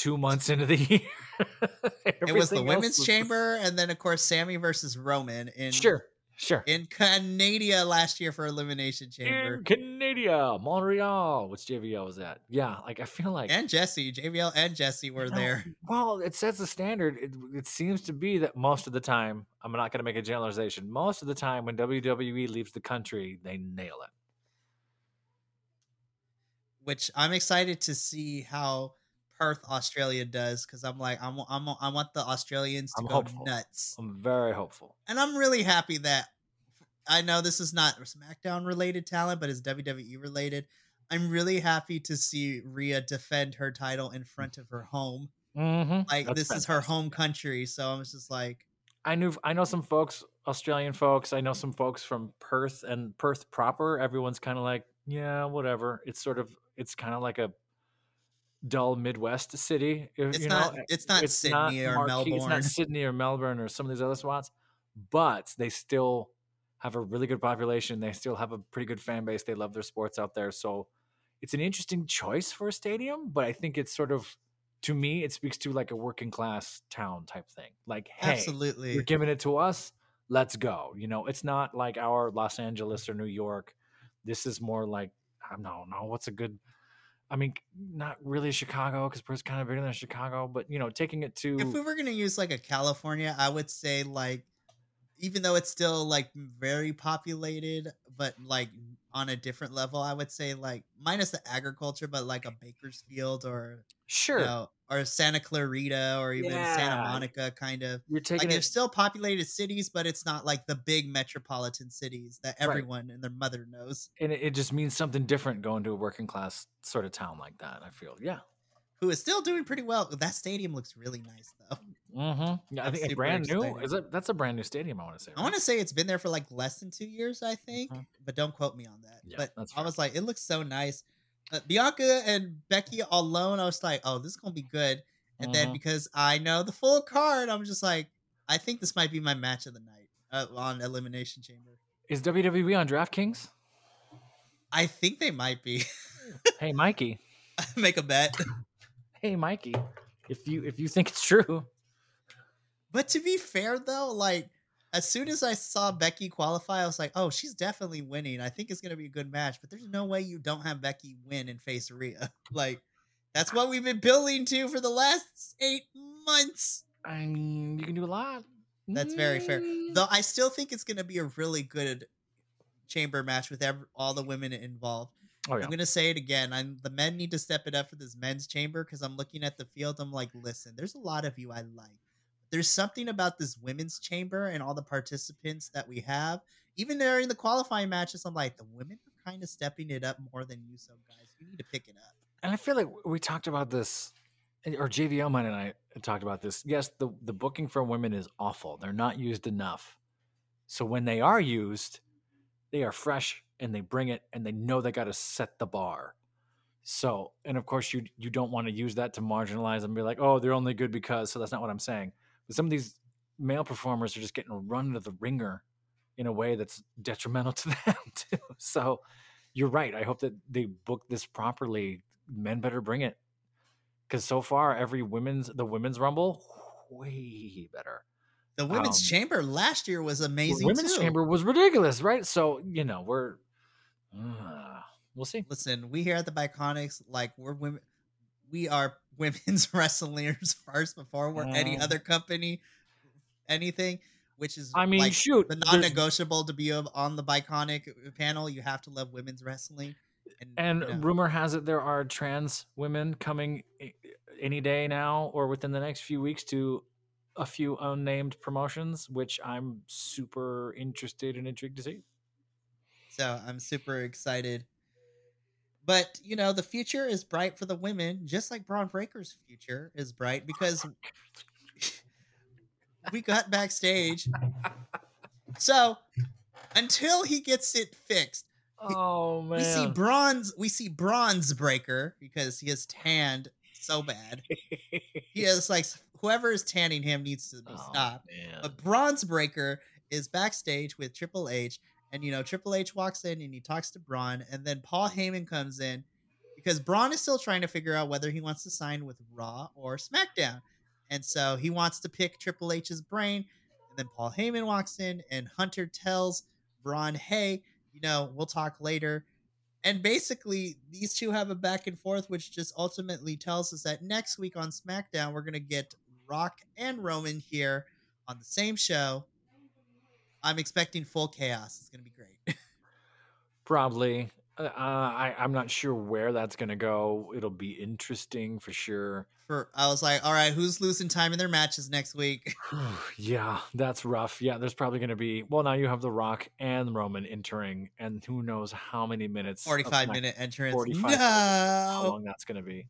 two months into the year. it was the women's was- chamber, and then of course Sami versus Roman in Sure, sure. in Canada last year for elimination chamber. In Canada, Montreal, which JVL was at. Yeah, like I feel like and Jesse, JBL and Jesse were No, there. Well, it sets the standard. It, it seems to be that most of the time, I'm not going to make a generalization. Most of the time, when WWE leaves the country, they nail it. which I'm excited to see how Perth, Australia does because I'm like I'm, I'm I want the Australians to I'm go hopeful. nuts, I'm very hopeful. and I'm really happy that I know this is not SmackDown related talent, but it's WWE related. I'm really happy to see Rhea defend her title in front of her home. Mm-hmm. Like this is her home country, so I'm just like, I knew. I know some folks, Australian folks. I know some folks from Perth and Perth proper. Everyone's kind of like, yeah, whatever. It's sort of. It's kind of like a dull Midwest city. it's you not eh, know? it's not Sydney or marquee- It's Melbourne. not Sydney or Melbourne or some of these other spots, but they still have a really good population. They still have a pretty good fan base. They love their sports out there. So it's an interesting choice for a stadium, but I think it's sort of, to me, it speaks to like a working class town type thing. Like, hey, Absolutely. you're giving it to us. Let's go. You know, it's not like our Los Angeles or New York. This is more like I don't know. What's a good I mean, not really Chicago because Perth's kind of bigger than Chicago, but you know, taking it to If we were gonna use like a California, I would say like, even though it's still like very populated, but like on a different level, I would say like minus the agriculture, but like a Bakersfield or sure, you know, or Santa Clarita or even Santa Monica, kind of. you're taking Like it. they're still populated cities, but it's not like the big metropolitan cities that Right. everyone and their mother knows. and it, just means something different going to a working class sort of town like that. I feel, yeah. Who is still doing pretty well. That stadium looks really nice though. Mm-hmm. Yeah, I think it's brand new. Is it? That's a brand new stadium. I want to say. I want to say it's been there for like less than two years, I think, Mhm. but don't quote me on that. Yeah, but that's I was like, it looks so nice. Uh, Bianca and Becky alone, I was like, oh, this is gonna be good. And then Mhm. because I know the full card, I'm just like, I think this might be my match of the night uh, on Elimination Chamber. Is WWE on DraftKings? I think they might be. hey, Mikey. Make a bet. Hey, Mikey. If you if you think it's true, But to be fair though, like as soon as I saw Becky qualify, I was like, oh, she's definitely winning. I think it's gonna be a good match. But there's no way you don't have Becky win and face Rhea. Like that's what we've been building to for the last eight months. I mean, you can do a lot. That's very fair. Mm. Though I still think it's gonna be a really good chamber match with ev- all the women involved. Oh yeah. I'm gonna say it again. I'm the men need to step it up for this men's chamber because I'm looking at the field. I'm like, listen, there's a lot of you I like. There's something about this women's chamber and all the participants that we have. Even during the qualifying matches, I'm like, the women are kind of stepping it up more than you, so guys, you need to pick it up. And I feel like we talked about this, eh, or JVL mine and I talked about this. Yes, the the booking for women is awful. They're not used enough. So when they are used, they are fresh and they bring it and they know they got to set the bar. So, and of course, you you don't want to use that to marginalize and be like, oh, they're only good because. So that's not what I'm saying. Some of these male performers are just getting run into the ringer in a way that's detrimental to them too. So you're right. I hope that they book this properly. Men better bring it because so far every women's the women's rumble way better. The women's Um, chamber last year was amazing. The women's too. chamber was ridiculous, right? So you know we're uh, we'll see. Listen, we here at the Biconics, like we're women, we are women's wrestlers first before we're any Mm. other company, anything. Which is, I mean, like, shoot, the non-negotiable to be on the Biconic panel. You have to love women's wrestling, and, And you know, rumor has it there are trans women coming any day now or within the next few weeks to a few unnamed promotions, which I'm super interested and intrigued to see. so I'm super excited. But you know, the future is bright for the women, just like Bron Breakker's future is bright because we got backstage. So until he gets it fixed, Oh man. we see bronze. We see Bronze Breaker because he is tanned so bad. He is like whoever is tanning him needs to Oh, stopped. man. But Bronze Breaker is backstage with Triple H, and you know Triple H walks in and he talks to Bron, and then Paul Heyman comes in because Bron is still trying to figure out whether he wants to sign with Raw or SmackDown, and so he wants to pick Triple H's brain. And then Paul Heyman walks in, and Hunter tells Bron, "Hey, you know we'll talk later." And basically, these two have a back and forth, which just ultimately tells us that next week on SmackDown, we're going to get Rock and Roman here on the same show. I'm expecting full chaos. It's going to be great. Probably. Uh, I, I'm not sure where that's going to go. It'll be interesting for sure. For I was like, all right, who's losing time in their matches next week? yeah, that's rough. Yeah, there's probably going to be. Well, now you have The Rock and Roman entering, and who knows how many minutes. 45 Smack- minute entrance. 45 No! How long that's going to be.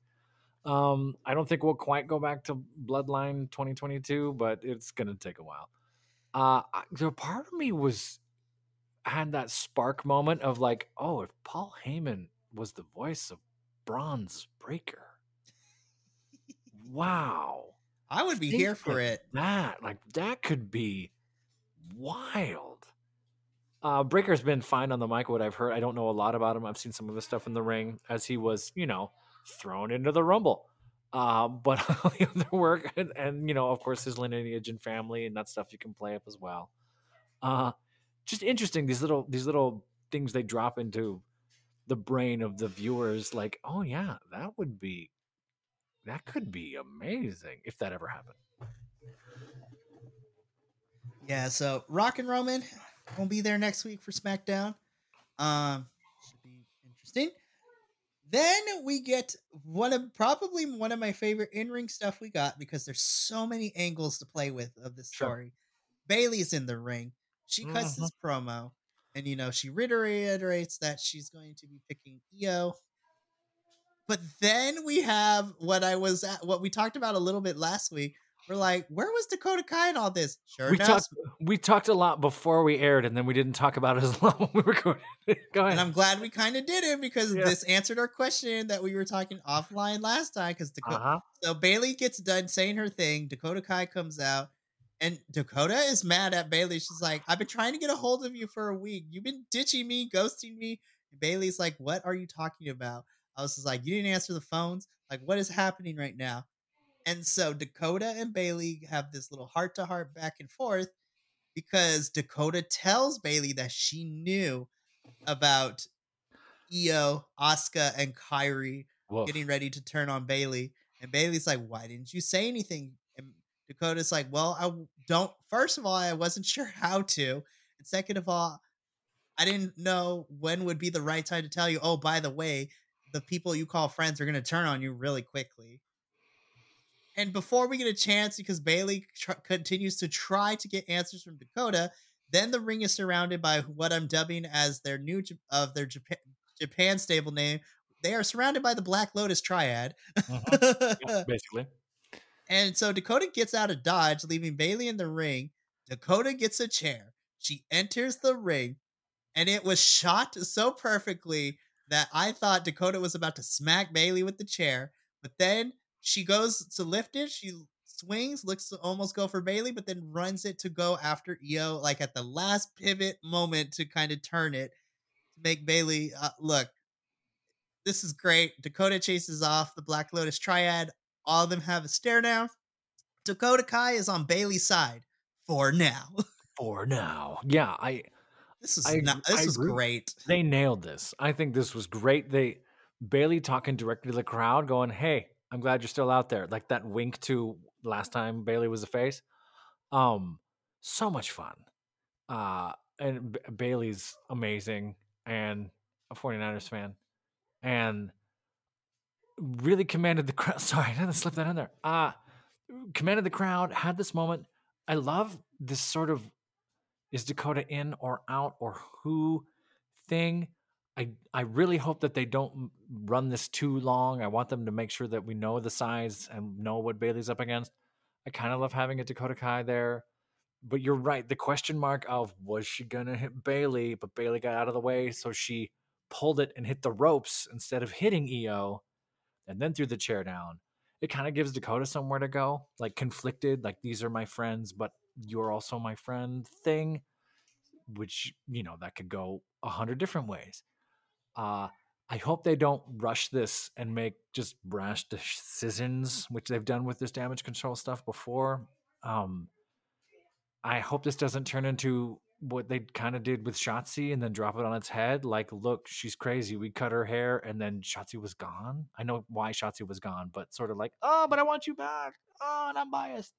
Um, I don't think we'll quite go back to Bloodline 2022, but it's going to take a while. Uh, the part of me was had that spark moment of like, oh, if Paul Heyman was the voice of Bronze Breaker, wow, I would be Think here for it. that like that could be wild. Uh, Breakker's been fine on the mic. What I've heard, I don't know a lot about him. I've seen some of his stuff in the ring as he was, you know, thrown into the Rumble. Uh, but all the other work, and, and you know, of course, his lineage and family and that stuff you can play up as well. Uh, just interesting these little these little things they drop into the brain of the viewers like, oh yeah, that would be that could be amazing if that ever happened. Yeah, so Rock and Roman won't be there next week for SmackDown. Um, should be interesting. Then we get one of probably one of my favorite in-ring stuff we got because there's so many angles to play with of this Sure. story. Bayley's in the ring. She cuts Mhm. this promo, and you know she reiterates that she's going to be picking Io. But then we have what I was at, what we talked about a little bit last week. We're like, where was Dakota Kai in all this? Sure We enough, talked we talked a lot before we aired, and then we didn't talk about it as long when we recorded. Go ahead. And I'm glad we kind of did it because Yeah. this answered our question that we were talking offline last time. Because Dakota, uh-huh. so Bayley gets done saying her thing. Dakota Kai comes out, and Dakota is mad at Bayley. She's like, "I've been trying to get a hold of you for a week. You've been ditching me, ghosting me." And Bayley's like, "What are you talking about?" I was just like, "You didn't answer the phones. Like, what is happening right now?" And so Dakota and Bayley have this little heart to heart back and forth because Dakota tells Bayley that she knew about Io, Asuka, and Kairi Woof. getting ready to turn on Bayley. And Bayley's like, why didn't you say anything? And Dakota's like, well, I don't. First of all, I wasn't sure how to. And second of all, I didn't know when would be the right time to tell you, oh, by the way, the people you call friends are going to turn on you really quickly. And before we get a chance, because Bayley tr- continues to try to get answers from Dakota, then the ring is surrounded by what I'm dubbing as their new of their Japan, Japan stable name. They are surrounded by the Black Lotus Triad. Mm-hmm. Yeah, basically. And so Dakota gets out of Dodge, leaving Bayley in the ring. Dakota gets a chair. She enters the ring, and it was shot so perfectly that I thought Dakota was about to smack Bayley with the chair. But then she goes to lift it. She swings, looks to almost go for Bayley, but then runs it to go after Io, like at the last pivot moment to kind of turn it to make Bayley uh, look. This is great. Dakota chases off the Black Lotus Triad. All of them have a stare down. Dakota Kai is on Bayley's side for now. For now. Yeah, I This is I not, this I agree. great. they nailed this. I think this was great. They Bayley talking directly to the crowd, going, "Hey, I'm glad you're still out there." Like that wink to last time Bayley was the face. Um, so much fun. Uh, and B- Bayley's amazing, and a 49ers fan, and really commanded the crowd. Sorry, I didn't slip that in there. Uh commanded the crowd. Had this moment. I love this sort of is Dakota in or out or who thing. I I really hope that they don't run this too long. I want them to make sure that we know the size and know what Bayley's up against. I kind of love having a Dakota Kai there, but you're right. The question mark of was she gonna hit Bayley, but Bayley got out of the way, so she pulled it and hit the ropes instead of hitting Io, and then threw the chair down. It kind of gives Dakota somewhere to go, like conflicted, like these are my friends, but you're also my friend thing which you know that could go a hundred different ways. Uh, I hope they don't rush this and make just brash decisions, which they've done with this damage control stuff before. Um, I hope this doesn't turn into what they kind of did with Shotzi and then drop it on its head. Like, look, she's crazy. We cut her hair and then Shotzi was gone. I know why Shotzi was gone, but sort of like, oh, but I want you back. Oh, and I'm biased.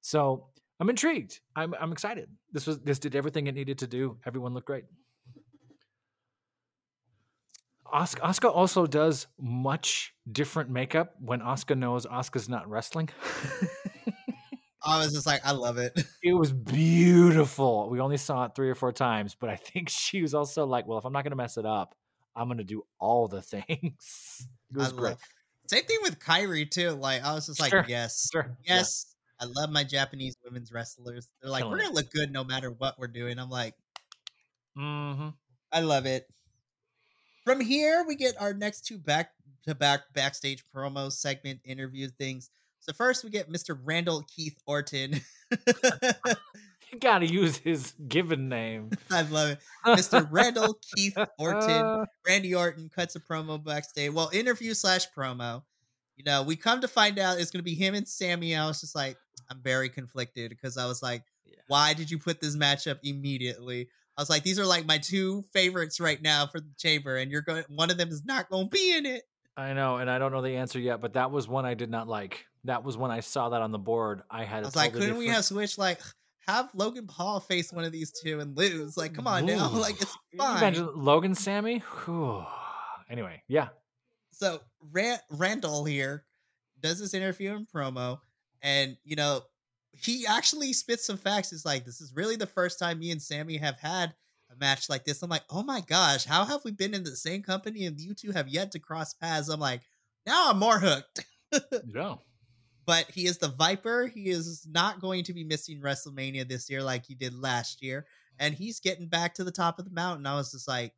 So I'm intrigued. I'm I'm excited. This was this did everything it needed to do. Everyone looked great. Asuka, Asuka also does much different makeup when Asuka knows Asuka's not wrestling. I was just like, I love it. it was beautiful. We only saw it three or four times, but I think she was also like, well, if I'm not going to mess it up, I'm going to do all the things. It was I great. love- Same thing with Kairi too. Like I was just like, Sure, yes, Sure. yeah. yes. I love my Japanese women's wrestlers. They're like, Killing we're gonna look good no matter what we're doing. I'm like, Mhm. I love it. From here, we get our next two back to back backstage promo segment interview things. So first, we get Mr. Randall Keith Orton. You got to use his given name. I love it. Mr. Randall Keith Orton. Randy Orton cuts a promo backstage. Well, interview slash promo. You know, we come to find out it's to be him and Sami. I was just like, I'm very conflicted because I was like, Yeah. why did you put this matchup immediately? I was like, these are like my two favorites right now for the chamber, and you're going. One of them is not going to be in it. I know, and I don't know the answer yet, but that was one I did not like. That was when I saw that on the board. I had. I was like, couldn't we have switched? Like, have Logan Paul face one of these two and lose? Like, come on Ooh. now, like it's fine. Imagine Logan Sami. Whew. Anyway, yeah. So Rand- Randall here does this interview and promo, and you know he actually spits some facts. It's like this is really the first time me and Sami have had a match like this. I'm like, oh my gosh, how have we been in the same company and you two have yet to cross paths? I'm like, now I'm more hooked. yeah. But he is the Viper. He is not going to be missing WrestleMania this year like he did last year. And he's getting back to the top of the mountain. I was just like,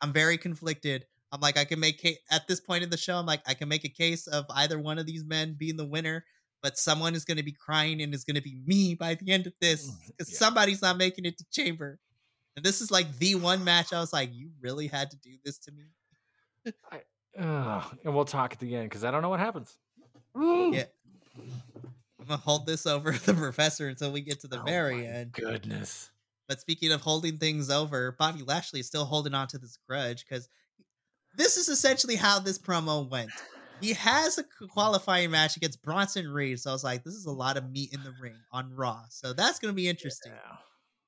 I'm very conflicted. I'm like, I can make at this point in the show, I'm like, I can make a case of either one of these men being the winner but someone is going to be crying and it's going to be me by the end of this because yeah. somebody's not making it to chamber. And this is like the one match I was like, you really had to do this to me. I, uh, and we'll talk at the end because I don't know what happens. Yeah. I'm gonna hold this over the professor until we get to the oh very end. Goodness. But speaking of holding things over, Bobby Lashley is still holding on to this grudge because this is essentially how this promo went he has a qualifying match against Bronson Reed. So I was like, this is a lot of meat in the ring on Raw. So that's going to be interesting. Yeah.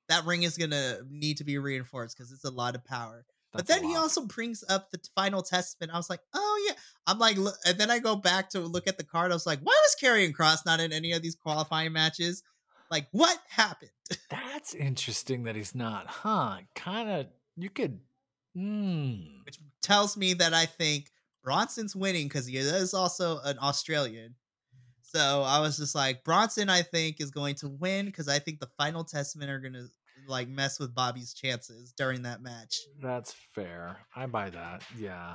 That ring is going to need to be reinforced because it's a lot of power. That's but then he also brings up the final testament. I was like, oh yeah. I'm like, look, and then I go back to look at the card. I was like, why was Karrion Kross not in any of these qualifying matches? Like, what happened? That's interesting that he's not, huh? Kind of, you could, mm. which tells me that I think Bronson's winning because he is also an Australian. So I was just like, Bronson, I think, is going to win because I think the final testament are going to like mess with Bobby's chances during that match. That's fair. I buy that. Yeah.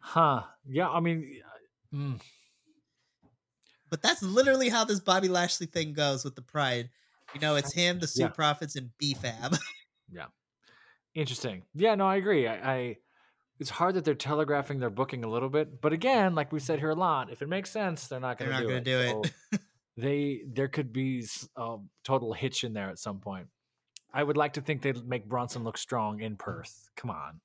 Huh. Yeah. I mean, mm. but that's literally how this Bobby Lashley thing goes with the Pride. You know, it's him, the Suit yeah. Profits, and B-Fab. yeah. Interesting. Yeah. No, I agree. I, I it's hard that they're telegraphing their booking a little bit. But again, like we said here a lot, if it makes sense, they're not going to do, it. do it. So they there could be a total hitch in there at some point. I would like to think they'd make Bronson look strong in Perth. Come on.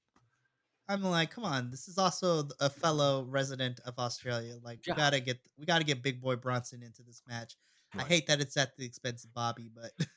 I'm like, come on. This is also a fellow resident of Australia. Like, yeah. we gotta get we gotta get Big Boy Bronson into this match. Right. I hate that it's at the expense of Bobby, but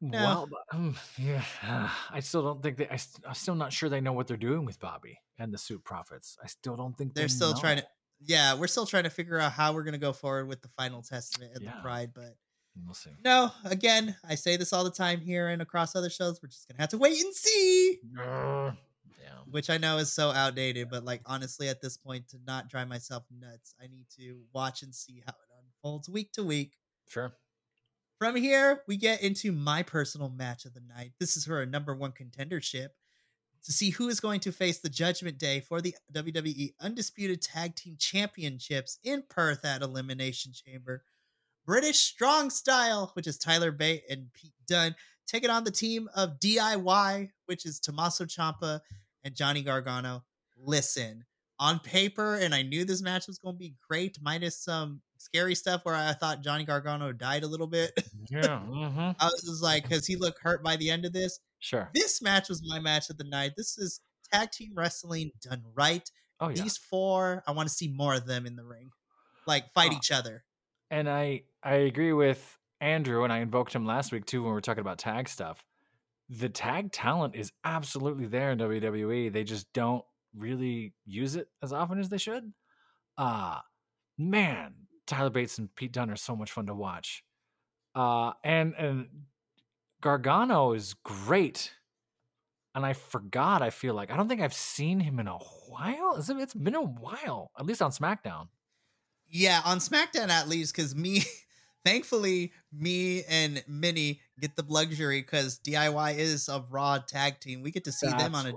Well, um, yeah, I still don't think they. I, am still not sure they know what they're doing with Bobby and the Street Profits. I still don't think they're they still know. trying to. Yeah, we're still trying to figure out how we're going to go forward with the Final Testament and yeah. the Pride, but we'll see. No, again, I say this all the time here and across other shows. We're just going to have to wait and see. Uh, yeah. Which I know is so outdated, but like honestly, at this point, to not drive myself nuts, I need to watch and see how it unfolds week to week. Sure. From here, we get into my personal match of the night. This is for a number one contendership to see who is going to face the Judgment Day for the WWE Undisputed Tag Team Championships in Perth at Elimination Chamber. British Strong Style, which is Tyler Bate and Pete Dunne, taking on the team of DIY, which is Tommaso Ciampa and Johnny Gargano. Listen, on paper, and I knew this match was going to be great, minus some scary stuff where I thought Johnny Gargano died a little bit. Yeah. Mm-hmm. I was just like, because he looked hurt by the end of this. Sure. This match was my match of the night. This is tag team wrestling done right. Oh, yeah. These four, I want to see more of them in the ring, like fight oh. each other. And I I agree with Andrew, and I invoked him last week too when we were talking about tag stuff. The tag talent is absolutely there in WWE. They just don't really use it as often as they should. Uh man, Tyler Bates and Pete Dunne are so much fun to watch. Uh, and and Gargano is great. And I forgot. I feel like I don't think I've seen him in a while. It's been a while, at least on SmackDown. Yeah, on SmackDown at least, because me, thankfully, me and Minnie get the luxury because DIY is a Raw tag team. We get to see That's them on a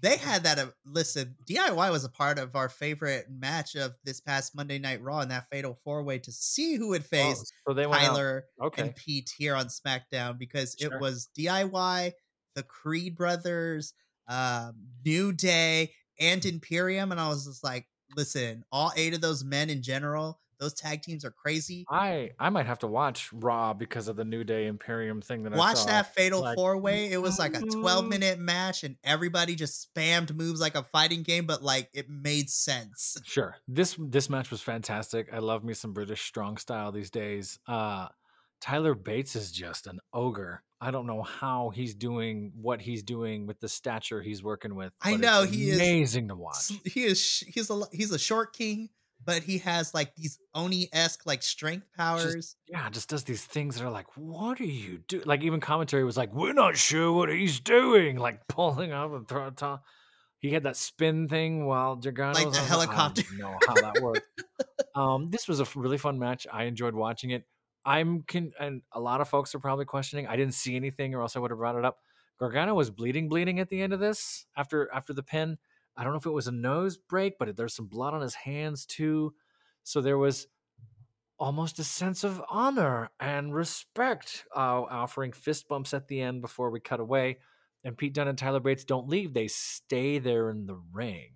they had that. Uh, listen, DIY was a part of our favorite match of this past Monday Night Raw in that Fatal Four Way to see who would oh, face oh, so Tyler okay. and Pete here on SmackDown because sure. it was DIY, the Creed brothers, um, New Day, and Imperium, and I was just like, listen, all eight of those men in general, Those tag teams are crazy. I I might have to watch Raw because of the New Day Imperium thing that I Watch that fatal like- four way. It was like a 12 Mm. minute match, and everybody just spammed moves like a fighting game, but like it made sense. Sure. This this match was fantastic. I love me some British strong style these days. Uh Tyler Bates is just an ogre. I don't know how he's doing what he's doing with the stature he's working with. I know, he is amazing to watch. He is he's a he's a short king, but he has like these Oni esque like strength powers. Yeah, just does these things that are like, what are you doing? Like even commentary was like, we're not sure what he's doing. Like pulling up and throwing top. He had that spin thing while Dragano Like the helicopter. I don't know how that worked. um, this was a really fun match. I enjoyed watching it. I'm con- and a lot of folks are probably questioning. I didn't see anything, or else I would have brought it up. Gargano was bleeding, bleeding at the end of this after after the pin. I don't know if it was a nose break, but there's some blood on his hands too. So there was almost a sense of honor and respect, uh, offering fist bumps at the end before we cut away. And Pete Dunne and Tyler Bates don't leave; they stay there in the ring,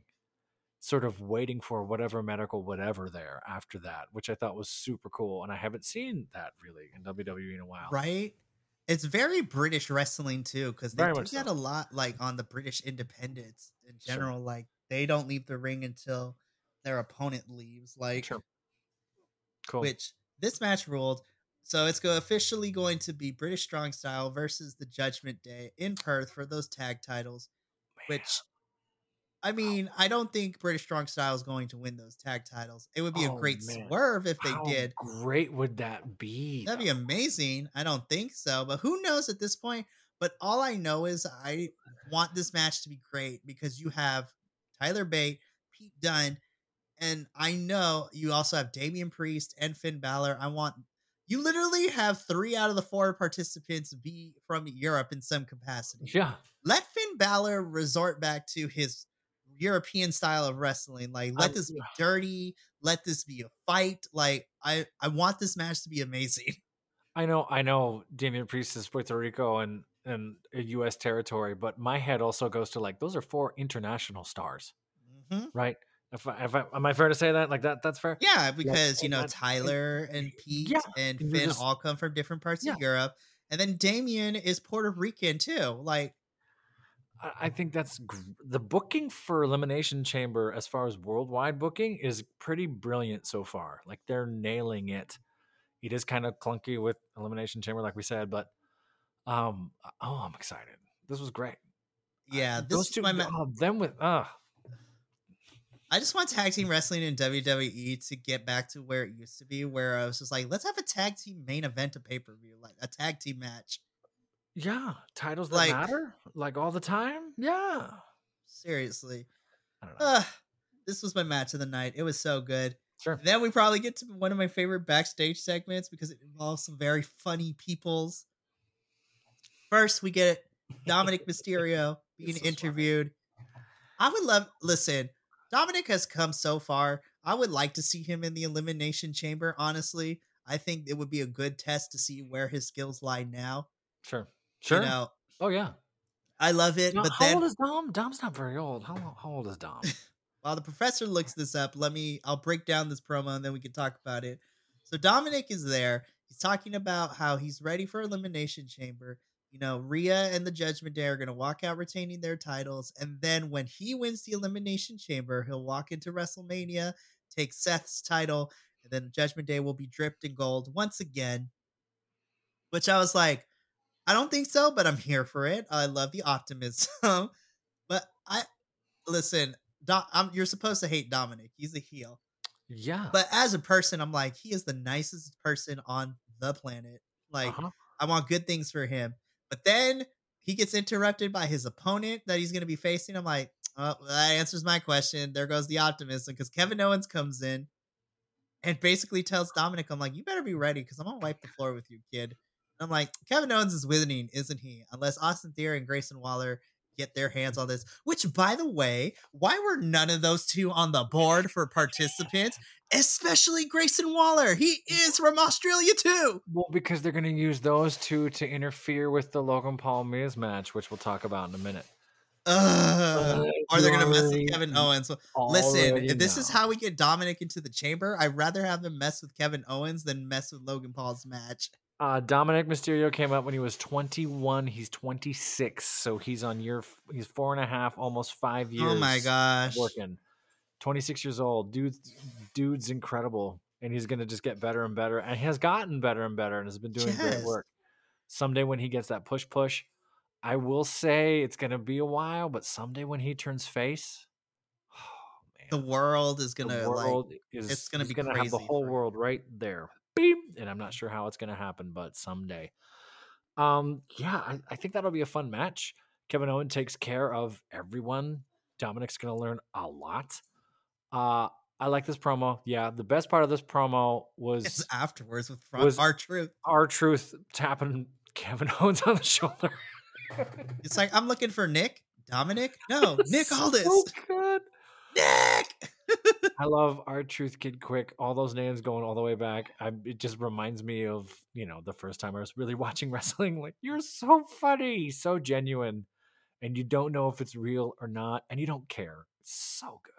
sort of waiting for whatever medical whatever there after that, which I thought was super cool. And I haven't seen that really in WWE in a while. right? It's very British wrestling too, because they Very do that so. a lot, like on the British independents in Sure. general. Like they don't leave the ring until their opponent leaves. Like Sure. Cool. which this match ruled. So it's go officially going to be British Strong Style versus the Judgment Day in Perth for those tag titles. Which, I mean, I don't think British Strong Style is going to win those tag titles. It would be Oh, a great man. swerve if they How did. great would that be? That'd be amazing. I don't think so, but who knows at this point? But all I know is I want this match to be great because you have Tyler Bate, Pete Dunne, and I know you also have Damian Priest and Finn Balor. I want you literally have three out of the four participants be from Europe in some capacity. Yeah. Let Finn Balor resort back to his European style of wrestling. Like, let I- this be dirty. Let this be a fight. Like, I I want this match to be amazing. I know, I know. Damian Priest is Puerto Rico and and a U.S. territory, but my head also goes to like those are four international stars, Mhm. right? If I, if I, am I fair to say that? Like that, that's fair. Yeah, because you know that- Tyler and Pete Yeah, and and Finn just- all come from different parts Yeah. of Europe, and then Damian is Puerto Rican too. Like, I, think that's gr- the booking for Elimination Chamber as far as worldwide booking is pretty brilliant so far. Like they're nailing it. It is kind of clunky with Elimination Chamber, like we said, but um, oh, I'm excited. This was great. yeah, this Those two, my. Oh, them with uh I just want tag team wrestling in WWE to get back to where it used to be, where I was just like, let's have a tag team main event, a pay per view, like a tag team match. Yeah, titles that Like- matter, like all the time. Yeah, Seriously, I don't know. Ugh, this was my match of the night. It was so good. sure. Then we probably get to one of my favorite backstage segments because it involves some very funny peoples. First, we get Dominic Mysterio being interviewed. I would love listen. Dominic has come so far. I would like to see him in the elimination chamber. Honestly, I think it would be a good test to see where his skills lie now. Sure. Sure. You know, oh yeah. I love it, Now, but how then old is Dom? Dom's not very old. How, how old is Dom? While the professor looks this up, let me I'll break down this promo and then we can talk about it. So Dominic is there. He's talking about how he's ready for elimination chamber. You know, Rhea and the Judgment Day are going to walk out retaining their titles and then when he wins the elimination chamber, he'll walk into WrestleMania, take Seth's title, and then Judgment Day will be dripped in gold once again. Which I was like, I don't think so, but I'm here for it. I love the optimism. but I listen, Do- I'm, you're supposed to hate Dominic. He's a heel. yeah. But as a person, I'm like, he is the nicest person on the planet. Like, Uh-huh. I want good things for him. But then he gets interrupted by his opponent that he's going to be facing. I'm like, oh, that answers my question. There goes the optimism because Kevin Owens comes in and basically tells Dominic, I'm like, you better be ready because I'm going to wipe the floor with you, kid. I'm like, Kevin Owens is winning, isn't he? Unless Austin Theory and Grayson Waller get their hands on this. Which, by the way, why were none of those two on the board for participants? Especially Grayson Waller. He is from Australia too. Well, because they're going to use those two to interfere with the Logan Paul Miz match, which we'll talk about in a minute. Ugh. or they're gonna mess with Kevin Owens. Listen, if this is how we get Dominic into the chamber, I'd rather have them mess with Kevin Owens than mess with Logan Paul's match. Uh, Dominic Mysterio came up when he was 21. He's 26, so he's on year. He's four and a half, almost five years. Oh my gosh. working. 26 years old, dude. Dude's incredible, and he's gonna just get better and better, and he has gotten better and better, and has been doing great work. Someday when he gets that push, push, I will say it's gonna be a while, but someday when he turns face, oh man, The world is gonna world like is it's gonna be gonna have the whole world right there beam and i'm not sure how it's gonna happen but someday um yeah I, I think that'll be a fun match kevin owen takes care of everyone dominic's gonna learn a lot uh i like this promo yeah the best part of this promo was it's afterwards with was- R-Truth. our truth tapping kevin owens on the shoulder It's like I'm looking for Nick, Dominic. No, Nick Aldis. So good. Nick. I love R-Truth kid quick. All those names going all the way back. I, it just reminds me of you know the first time I was really watching wrestling. Like you're so funny, so genuine, and you don't know if it's real or not, and you don't care. It's so good.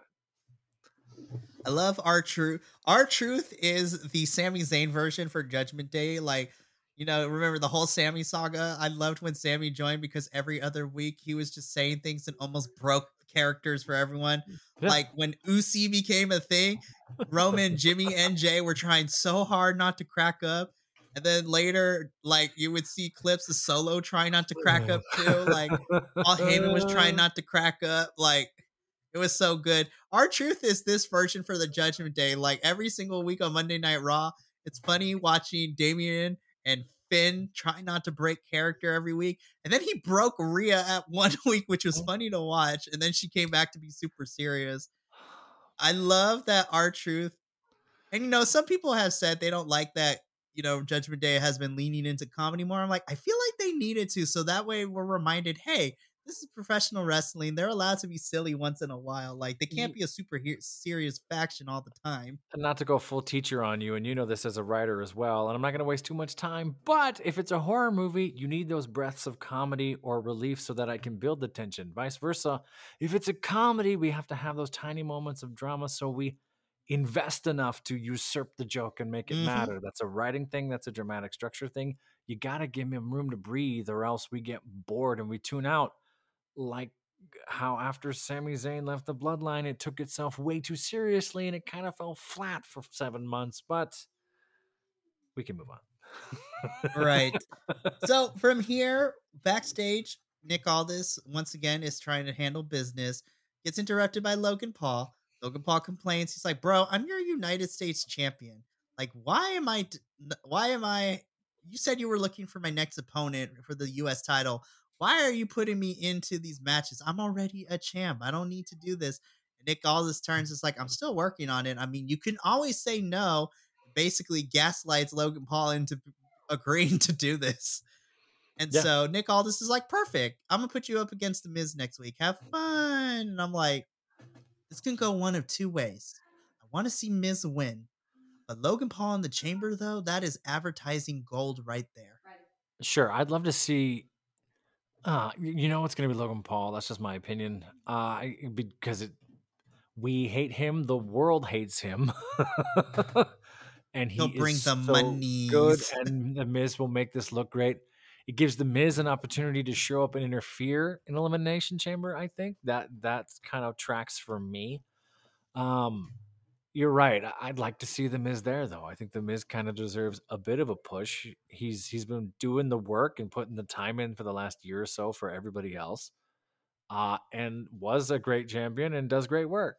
I love R-Truth. Our truth is the Sami Zayn version for Judgment Day. Like, you know, remember the whole Sami saga? I loved when Sami joined because every other week he was just saying things and almost broke characters for everyone. Like when Usi became a thing, Roman, Jimmy, and Jey were trying so hard not to crack up. And then later, like you would see clips of Solo trying not to crack up too. Like Paul Heyman was trying not to crack up. Like it was so good. R-Truth is this version for the Judgment Day. Like every single week on Monday Night Raw, it's funny watching Damien and Finn try not to break character every week. And then he broke Rhea at one week, which was oh. funny to watch. And then she came back to be super serious. I love that R-Truth. And you know, some people have said they don't like that, you know, Judgment Day has been leaning into comedy more. I'm like, I feel like they needed to. So that way we're reminded, hey, this is professional wrestling. They're allowed to be silly once in a while. Like they can't be a super he- serious faction all the time. And not to go full teacher on you, and you know this as a writer as well, and I'm not going to waste too much time, but if it's a horror movie, you need those breaths of comedy or relief so that I can build the tension. Vice versa, if it's a comedy, we have to have those tiny moments of drama so we invest enough to usurp the joke and make it Mhm. matter. That's a writing thing, that's a dramatic structure thing. You got to give him room to breathe, or else we get bored and we tune out. Like how after Sami Zayn left the bloodline, it took itself way too seriously and it kind of fell flat for seven months, but we can move on. Right. so from here, backstage, Nick Aldis once again is trying to handle business, gets interrupted by Logan Paul. Logan Paul complains. He's like, "Bro, I'm your United States champion. Like, why am I? Why am I? You said you were looking for my next opponent for the U.S. title. Why are you putting me into these matches? I'm already a champ. I don't need to do this." And Nick Aldis turns. It's like, "I'm still working on it. I mean, you can always say no." Basically, gaslights Logan Paul into agreeing to do this. And Yeah. so Nick Aldis is like, perfect. I'm gonna put you up against the Miz next week. Have fun. And I'm like, this can go one of two ways. I want to see Miz win. But Logan Paul in the chamber, though, that is advertising gold right there. Sure, I'd love to see. Uh, you know, it's going to be Logan Paul. That's just my opinion. Uh, because it, we hate him, the world hates him, and he He'll bring the so good, and the Miz will make this look great. It gives the Miz an opportunity to show up and interfere in Elimination Chamber. I think that that kind of tracks for me. Um, you're right. I'd like to see the Miz there, though. I think the Miz kind of deserves a bit of a push. He's he's been doing the work and putting the time in for the last year or so for everybody else, uh, and was a great champion and does great work.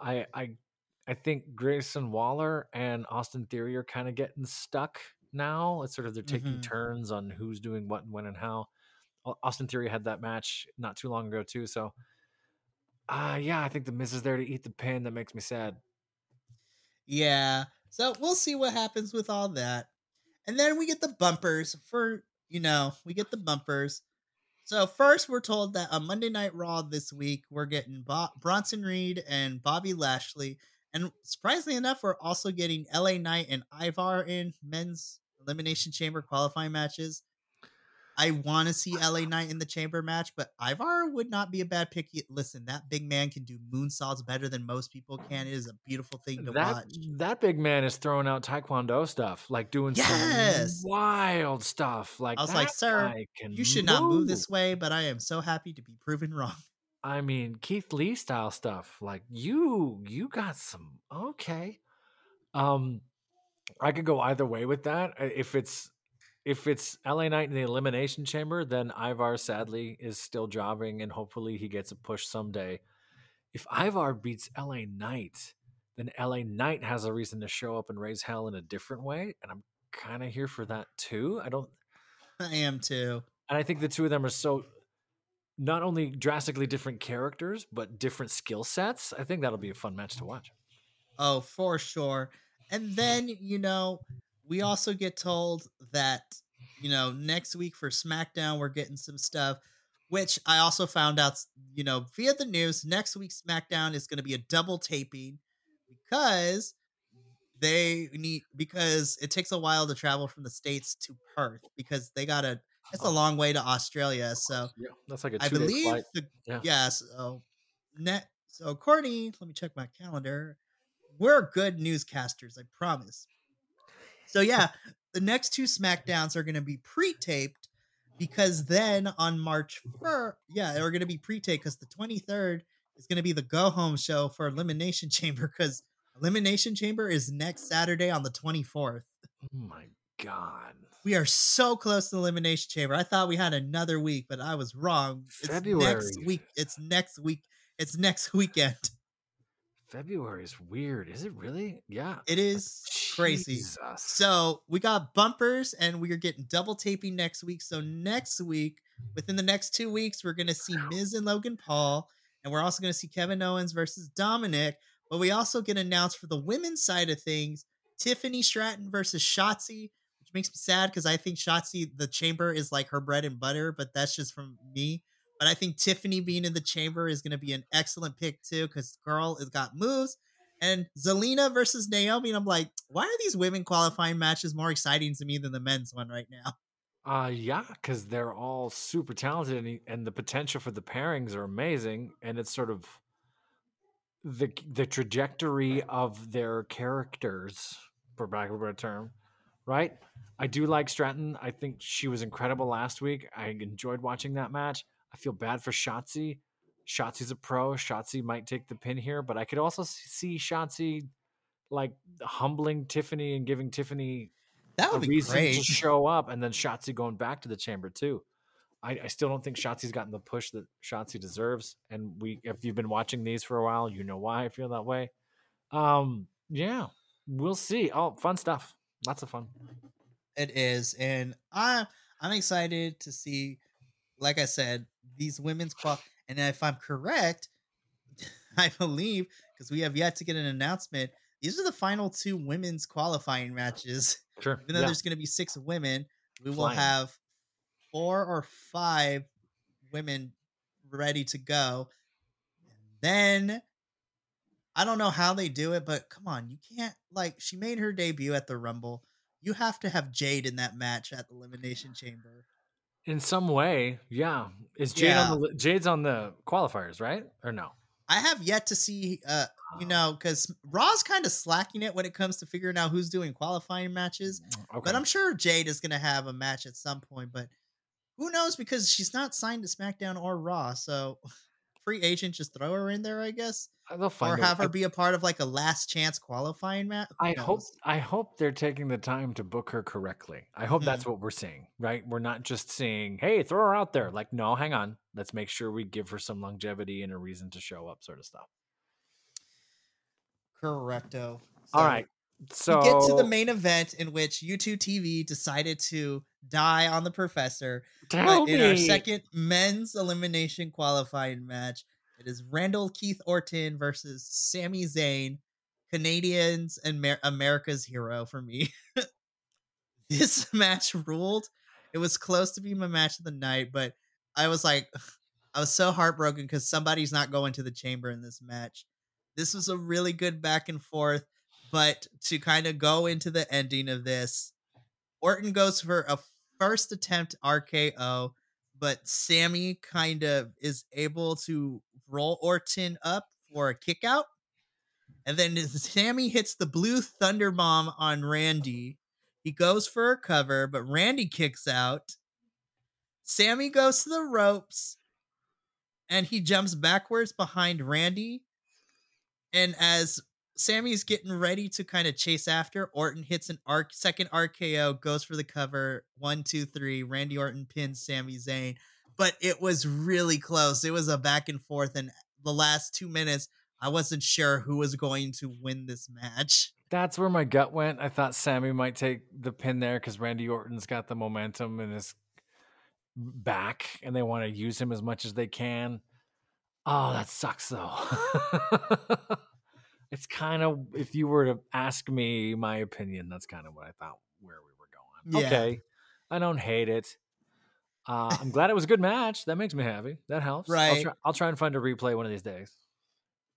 I I I think Grayson Waller and Austin Theory are kind of getting stuck now. It's sort of they're taking Mhm. turns on who's doing what and when and how. Austin Theory had that match not too long ago too, so. Uh, yeah, I think the Miz is there to eat the pin. That makes me sad. Yeah. So we'll see what happens with all that. And then we get the bumpers for, you know, we get the bumpers. So first we're told that on Monday Night Raw this week, we're getting Bo- Bronson Reed and Bobby Lashley. And surprisingly enough, we're also getting LA Knight and Ivar in men's elimination chamber qualifying matches. I want to see LA Knight in the chamber match, but Ivar would not be a bad pick. Listen, that big man can do moonsaults better than most people can. It is a beautiful thing to that, watch. That big man is throwing out Taekwondo stuff, like doing yes! some wild stuff. Like I was like, sir, you should move. not move this way, but I am so happy to be proven wrong. I mean, Keith Lee style stuff. Like you, you got some okay. Um, I could go either way with that. If it's if it's LA Knight in the elimination chamber, then Ivar sadly is still jobbing and hopefully he gets a push someday. If Ivar beats LA Knight, then LA Knight has a reason to show up and raise hell in a different way. And I'm kind of here for that too. I don't. I am too. And I think the two of them are so not only drastically different characters, but different skill sets. I think that'll be a fun match to watch. Oh, for sure. And then, you know, we also get told that you know next week for SmackDown we're getting some stuff, which I also found out you know via the news. Next week SmackDown is going to be a double taping because they need because it takes a while to travel from the states to Perth because they got a it's a oh. long way to Australia. So yeah, that's like a I believe flight. the yeah. yeah so net so Courtney, let me check my calendar. We're good newscasters, I promise. So yeah, the next two SmackDowns are going to be pre-taped because then on March 1st, yeah, they're going to be pre-taped because the 23rd is going to be the go home show for Elimination Chamber because Elimination Chamber is next Saturday on the 24th. Oh my god. We are so close to Elimination Chamber. I thought we had another week, but I was wrong. It's February. next week. It's next week. It's next weekend. February is weird. Is it really? Yeah. It is Jesus. crazy. So we got bumpers and we are getting double taping next week. So next week, within the next two weeks, we're gonna see Miz and Logan Paul, and we're also gonna see Kevin Owens versus Dominic. But we also get announced for the women's side of things, Tiffany Stratton versus Shotzi, which makes me sad because I think Shotzi, the chamber is like her bread and butter, but that's just from me. But I think Tiffany being in the chamber is going to be an excellent pick too because girl has got moves. And Zelina versus Naomi, and I'm like, why are these women qualifying matches more exciting to me than the men's one right now? Uh yeah, because they're all super talented and, and the potential for the pairings are amazing, and it's sort of the the trajectory of their characters, for lack of a better term, right? I do like Stratton. I think she was incredible last week. I enjoyed watching that match. I feel bad for Shotzi. Shotzi's a pro. Shotzi might take the pin here, but I could also see Shotzi like humbling Tiffany and giving Tiffany that would a reason great. to show up, and then Shotzi going back to the chamber too. I, I still don't think Shotzi's gotten the push that Shotzi deserves, and we, if you've been watching these for a while, you know why I feel that way. Um, yeah, we'll see. Oh, fun stuff. Lots of fun. It is, and I I'm excited to see. Like I said, these women's qual and if I'm correct, I believe because we have yet to get an announcement. These are the final two women's qualifying matches. Sure. Even though yeah. there's going to be six women, we Flying. will have four or five women ready to go. And then I don't know how they do it, but come on, you can't like she made her debut at the Rumble. You have to have Jade in that match at the Elimination Chamber. In some way, yeah. Is Jade yeah. on the Jade's on the qualifiers, right? Or no? I have yet to see, uh, you oh. know, because Raw's kind of slacking it when it comes to figuring out who's doing qualifying matches. Mm, okay. But I'm sure Jade is going to have a match at some point. But who knows? Because she's not signed to SmackDown or Raw, so free agent, just throw her in there, I guess. They'll find or have her be a part of like a last chance qualifying match. I hope I hope they're taking the time to book her correctly. I hope mm-hmm. that's what we're seeing, right? We're not just seeing, hey, throw her out there. Like, no, hang on. Let's make sure we give her some longevity and a reason to show up, sort of stuff. Correcto. So, All right. So we get to the main event in which YouTube TV decided to die on the professor in our second men's elimination qualifying match. It is Randall Keith Orton versus Sami Zayn, Canadians and Mer- America's hero for me. this match ruled. It was close to being my match of the night, but I was like, I was so heartbroken because somebody's not going to the chamber in this match. This was a really good back and forth. But to kind of go into the ending of this, Orton goes for a first attempt RKO, but Sami kind of is able to roll Orton up for a kick out. And then Sami hits the blue thunder bomb on Randy. He goes for a cover, but Randy kicks out. Sami goes to the ropes and he jumps backwards behind Randy. And as Sami's getting ready to kind of chase after, Orton hits an arc second RKO, goes for the cover. One, two, three. Randy Orton pins Sami Zayn. But it was really close. It was a back and forth. And the last two minutes, I wasn't sure who was going to win this match. That's where my gut went. I thought Sami might take the pin there because Randy Orton's got the momentum in his back, and they want to use him as much as they can. Oh, that sucks though. it's kind of if you were to ask me my opinion, that's kind of what I thought where we were going. Yeah. Okay, I don't hate it. Uh, I'm glad it was a good match. That makes me happy. That helps. Right. I'll try, I'll try and find a replay one of these days.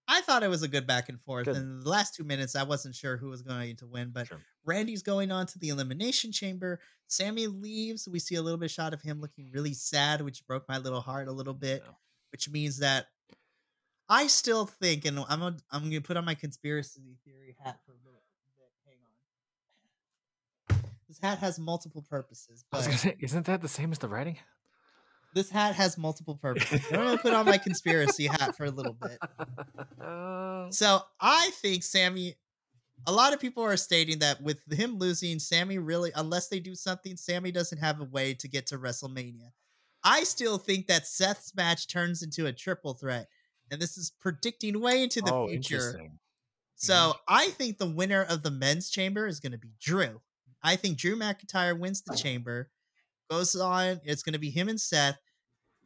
I thought it was a good back and forth. Good. In the last two minutes, I wasn't sure who was going to win, but sure. Randy's going on to the elimination chamber. Sami leaves. We see a little bit shot of him looking really sad, which broke my little heart a little bit. Yeah. Which means that I still think, and I'm a, I'm to put on my conspiracy theory hat for a minute. Hang on. This hat has multiple purposes. But say, isn't that the same as the writing? This hat has multiple purposes. I'm gonna put on my conspiracy hat for a little bit. So I think Sami. A lot of people are stating that with him losing, Sami really, unless they do something, Sami doesn't have a way to get to WrestleMania. I still think that Seth's match turns into a triple threat, and this is predicting way into the oh, future. So mm-hmm. I think the winner of the men's chamber is going to be Drew. I think Drew McIntyre wins the chamber goes on. It's going to be him and Seth,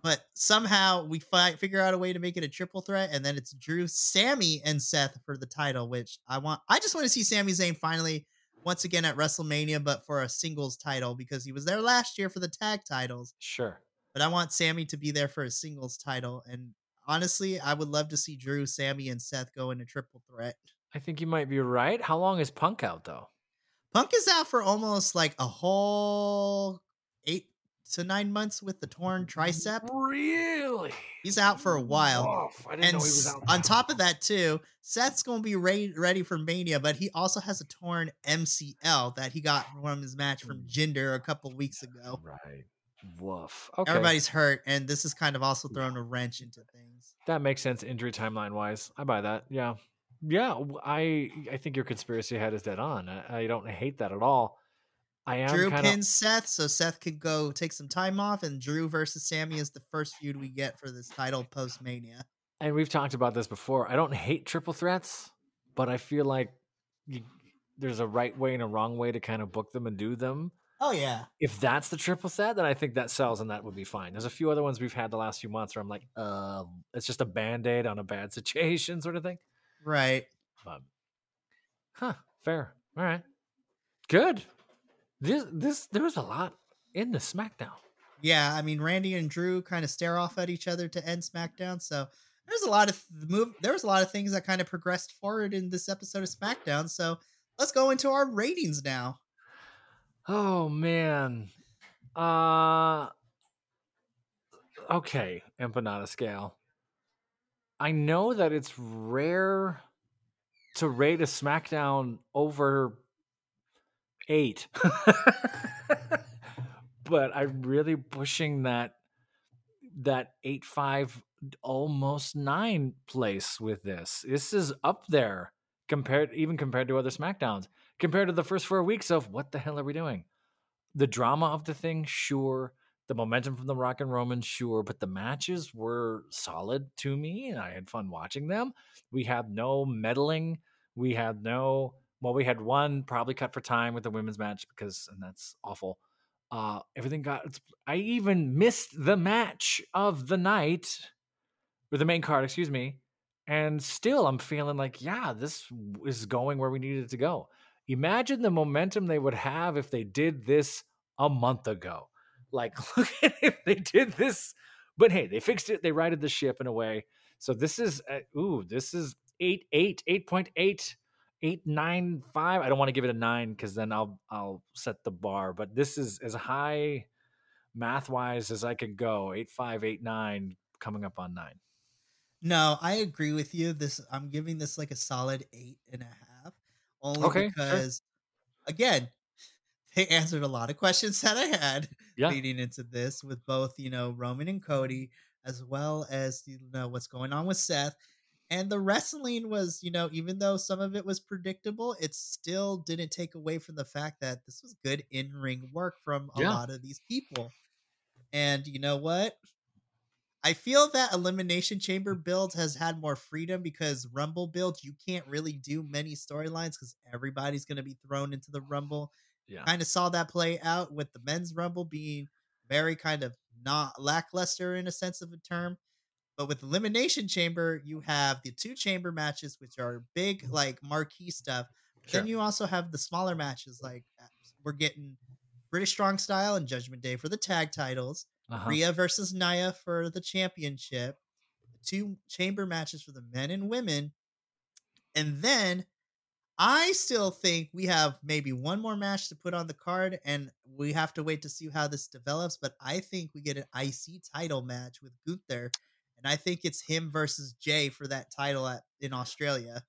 but somehow we fight, figure out a way to make it a triple threat, and then it's Drew, Sami, and Seth for the title. Which I want. I just want to see Sami Zayn finally once again at WrestleMania, but for a singles title because he was there last year for the tag titles. Sure. But I want Sami to be there for a singles title, and honestly, I would love to see Drew, Sami, and Seth go in a triple threat. I think you might be right. How long is Punk out though? Punk is out for almost like a whole eight to nine months with the torn tricep. Really? He's out for a while. Didn't and know he was out. On top of that, too, Seth's going to be ready, ready for Mania, but he also has a torn MCL that he got from his match from. Jinder a couple weeks ago. Right. Woof. Okay. Everybody's hurt, and this is kind of also throwing a wrench into things. That makes sense, injury timeline wise. I buy that. Yeah, yeah. I I think your conspiracy head is dead on. I, I don't hate that at all. I am Drew kinda... pins Seth, so Seth could go take some time off, and Drew versus Sami is the first feud we get for this title post Mania. And we've talked about this before. I don't hate triple threats, but I feel like you, there's a right way and a wrong way to kind of book them and do them. Oh yeah. If that's the triple set, then I think that sells and that would be fine. There's a few other ones we've had the last few months where I'm like, uh, it's just a band-aid on a bad situation sort of thing. Right. But, huh, fair. All right. Good. This this there was a lot in the SmackDown. Yeah, I mean Randy and Drew kind of stare off at each other to end SmackDown, so there's a lot of move. There was a lot of things that kind of progressed forward in this episode of SmackDown. So let's go into our ratings now. Oh man, uh, okay, empanada scale. I know that it's rare to rate a SmackDown over eight. but I'm really pushing that that eight five almost nine place with this. This is up there compared even compared to other SmackDowns. Compared to the first four weeks of what the hell are we doing? The drama of the thing, sure. The momentum from the Rock and Roman, sure, but the matches were solid to me, and I had fun watching them. We had no meddling. We had no well, we had one probably cut for time with the women's match because, and that's awful. Uh, everything got. I even missed the match of the night, or the main card, excuse me. And still, I'm feeling like, yeah, this is going where we needed to go. Imagine the momentum they would have if they did this a month ago. Like, look at if they did this. But hey, they fixed it. They righted the ship in a way. So this is, uh, ooh, this is 8, 8, 8.8 eight nine five. I don't want to give it a nine because then I'll I'll set the bar. But this is as high math wise as I could go. Eight five eight nine coming up on nine. No, I agree with you. This I'm giving this like a solid eight and a half. Only Okay, sure. because again, they answered a lot of questions that I had Yeah. leading into this with both, you know, Roman and Cody, as well as you know what's going on with Seth. And the wrestling was, you know, even though some of it was predictable, it still didn't take away from the fact that this was good in-ring work from a Yeah. lot of these people. And you know what? I feel that Elimination Chamber build has had more freedom because Rumble build, you can't really do many storylines because everybody's going to be thrown into the Rumble. Yeah. Kind of saw that play out with the men's Rumble being very kind of not lackluster in a sense of a term. But with Elimination Chamber, you have the two chamber matches, which are big, like marquee stuff. Sure. Then you also have the smaller matches, like uh, we're getting British Strong Style and Judgment Day for the tag titles. Uh-huh. Rhea versus Nia for the championship, two chamber matches for the men and women. And then I still think we have maybe one more match to put on the card, and we have to wait to see how this develops. But I think we get an IC title match with Gunther, and I think it's him versus Jey for that title at, in Australia.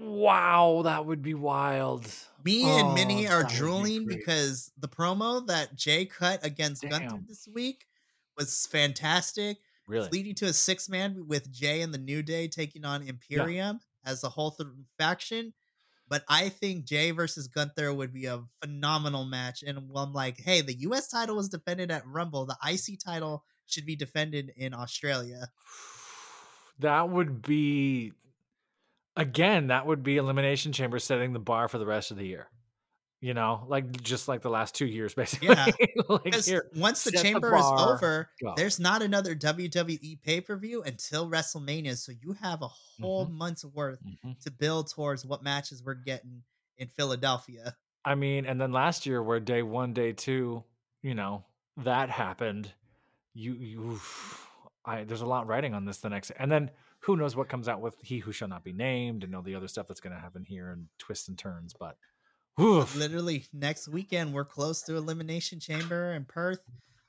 Wow, that would be wild. Me Oh, and Minnie oh, are that would be drooling because the promo that Jey cut against Gunther this week was fantastic. Really? leading to a six man with Jey and the New Day taking on Imperium as a whole th- faction. But I think Jey versus Gunther would be a phenomenal match. And I'm like, hey, the US title was defended at Rumble. The IC title should be defended in Australia. That would be again, that would be elimination chamber setting the bar for the rest of the year. You know, like just like the last two years, basically. Yeah. like here. once the set the chamber is over, go. there's not another WWE pay per view until WrestleMania. So you have a whole month's worth Mhm. to build towards what matches we're getting in Philadelphia. I mean, and then last year where day one, day two, you know, that happened. You you I there's a lot writing on this the next and then who knows what comes out with he who shall not be named and all the other stuff that's gonna happen here and twists and turns, but oof. literally next weekend we're close to elimination chamber in perth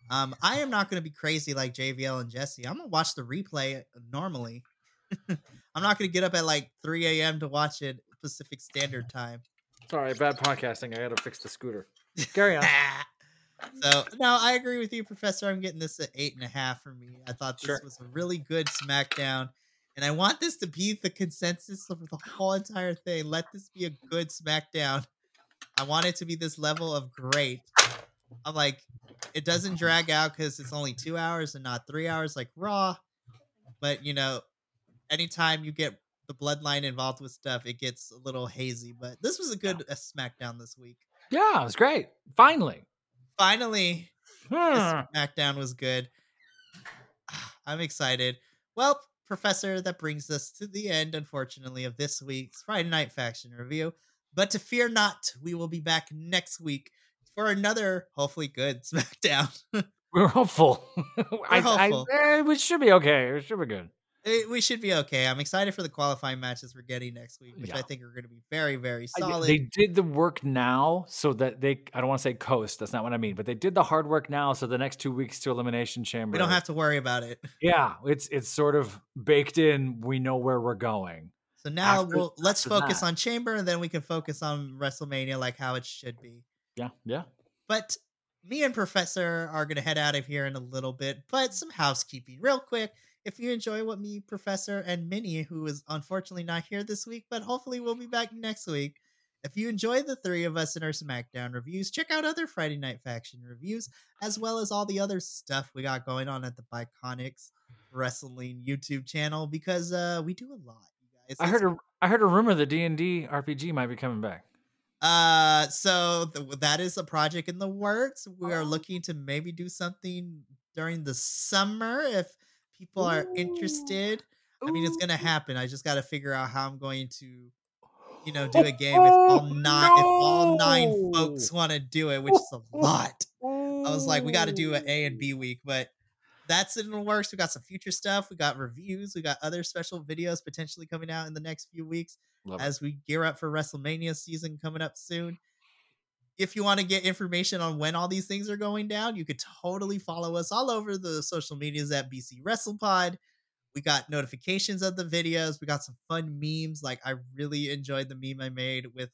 um i am not going to be crazy like jvl and jesse i'm gonna watch the replay normally i'm not going to get up at like 3 a.m to watch it pacific standard time Sorry, bad podcasting. I gotta fix the scooter. Carry on. so no i agree with you professor i'm getting this at eight and a half for me i thought this Sure. was a really good smackdown and i want this to be the consensus of the whole entire thing let this be a good smackdown i want it to be this level of great i'm like it doesn't drag out because it's only two hours and not three hours like raw but you know anytime you get the bloodline involved with stuff it gets a little hazy but this was a good uh, smackdown this week Yeah, it was great. Finally. finally Hmm. SmackDown was good. I'm excited. Well, Professor, that brings us to the end, unfortunately, of this week's Friday Night Faction Review. But to fear not, we will be back next week for another, hopefully good SmackDown. We're hopeful. I, hopeful. I, eh, we should be okay. It should be good. Eh, we should be okay. I'm excited for the qualifying matches we're getting next week, which I think are going to be very, very I- solid. They did the work now so that they, I don't want to say coast. That's not what I mean, but they did the hard work now. So the next two weeks to Elimination Chamber. we don't have to worry about it. Yeah, it's it's sort of baked in. We know where we're going. So now After- we'll let's focus that. on Chamber, and then we can focus on WrestleMania like how it should be. Yeah, yeah. But me and Professor are going to head out of here in a little bit. But some housekeeping, real quick. If you enjoy what me, Professor, and Minnie, who is unfortunately not here this week, but hopefully we'll be back next week. If you enjoy the three of us in our SmackDown reviews, check out other Friday Night Faction reviews, as well as all the other stuff we got going on at the Biconics Wrestling YouTube channel, because uh, we do a lot, you guys. I heard a I heard a rumor that D and D RPG might be coming back. Uh, so th- that is a project in the works. We are Oh. looking to maybe do something during the summer if people are interested. I mean, it's gonna happen. I just got to figure out how I'm going to, you know, do a game if all oh, nine if all nine folks want to do it, which is a lot. I was like, we got to do an A and B week, but that's in the works. We got some future stuff. We got reviews. We got other special videos potentially coming out in the next few weeks Love it. as we gear up for WrestleMania season coming up soon. If you want to get information on when all these things are going down, you could totally follow us all over the social medias at BC WrestlePod. We got notifications of the videos. We got some fun memes. Like I really enjoyed the meme I made with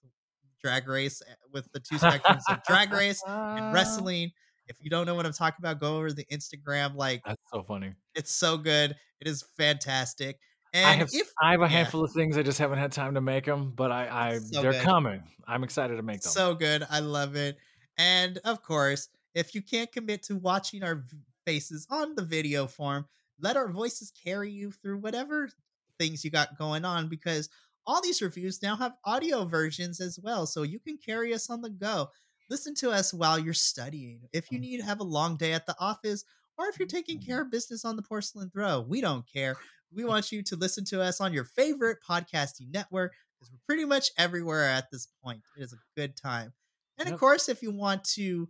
Drag Race eh, with the two spectrums of Drag Race and wrestling. If you don't know what I'm talking about, go over the Instagram. Like That's so funny. it's so good. It is fantastic. And I have if I have a yeah. handful of things. I just haven't had time to make them, but I, I So they're good. coming. I'm excited to make them. So good. I love it. And of course, if you can't commit to watching our faces on the video form, let our voices carry you through whatever things you got going on because all these reviews now have audio versions as well. So you can carry us on the go. Listen to us while you're studying. If you mm. need to have a long day at the office, or if you're taking mm-hmm. care of business on the porcelain throw, we don't care. We want you to listen to us on your favorite podcasting network because we're pretty much everywhere at this point. It is a good time. And of course, if you want to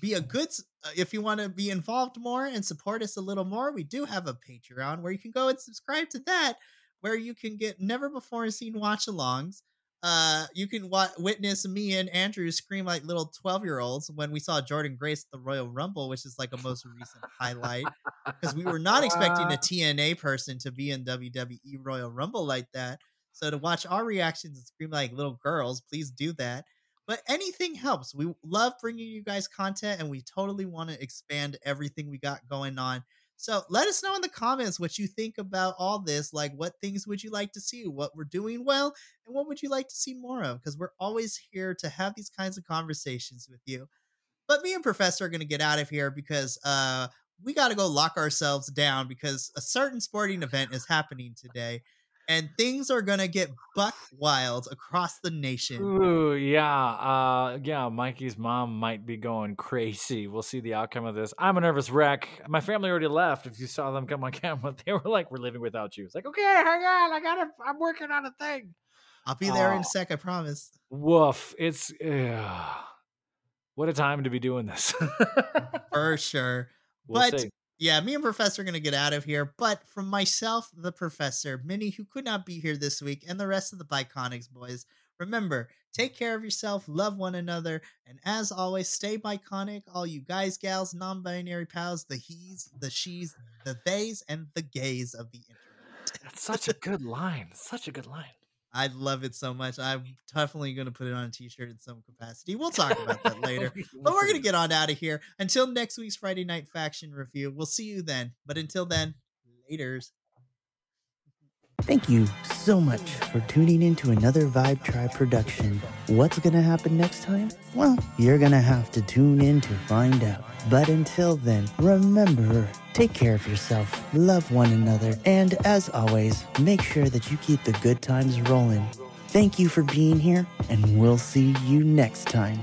be a good, uh, if you want to be involved more and support us a little more, we do have a Patreon where you can go and subscribe to that, where you can get never before seen watch alongs. Uh, you can wa- witness me and Andrew scream like little 12 year olds when we saw Jordynne Grace at the Royal Rumble, which is like a most recent highlight because we were not expecting a TNA person to be in WWE Royal Rumble like that. So to watch our reactions and scream like little girls, please do that. But anything helps. We love bringing you guys content and we totally want to expand everything we got going on. So let us know in the comments what you think about all this. Like, what things would you like to see? What we're doing well, and what would you like to see more of? Because we're always here to have these kinds of conversations with you. But me and Professor are going to get out of here because uh, we got to go lock ourselves down because a certain sporting event is happening today, and things are going to get buck wild across the nation. Ooh, yeah, uh, yeah. Mikey's mom might be going crazy. We'll see the outcome of this. I'm a nervous wreck. My family already left. If you saw them come on camera, they were like, "We're living without you." It's like, okay, hang on. I got to I'm working on a thing. I'll be there in a sec, I promise. Woof. It's uh, what a time to be doing this. For sure. We'll but see. Yeah, me and Professor are going to get out of here. But from myself, the Professor, Minnie, who could not be here this week, and the rest of the Biconics boys, remember, take care of yourself, love one another, and as always, stay Biconic, all you guys, gals, non binary pals, the he's, the she's, the theys, and the gays of the internet. That's such a good line. Such a good line. I love it so much. I'm definitely going to put it on a t shirt in some capacity. We'll talk about that later. But we're going to get on out of here. Until next week's Friday Night Faction review, we'll see you then. But until then, laters. Thank you so much for tuning in to another Vibe Tribe production. What's gonna happen next time? Well, you're gonna have to tune in to find out. But until then, remember, take care of yourself, love one another, and as always, make sure that you keep the good times rolling. Thank you for being here, and we'll see you next time.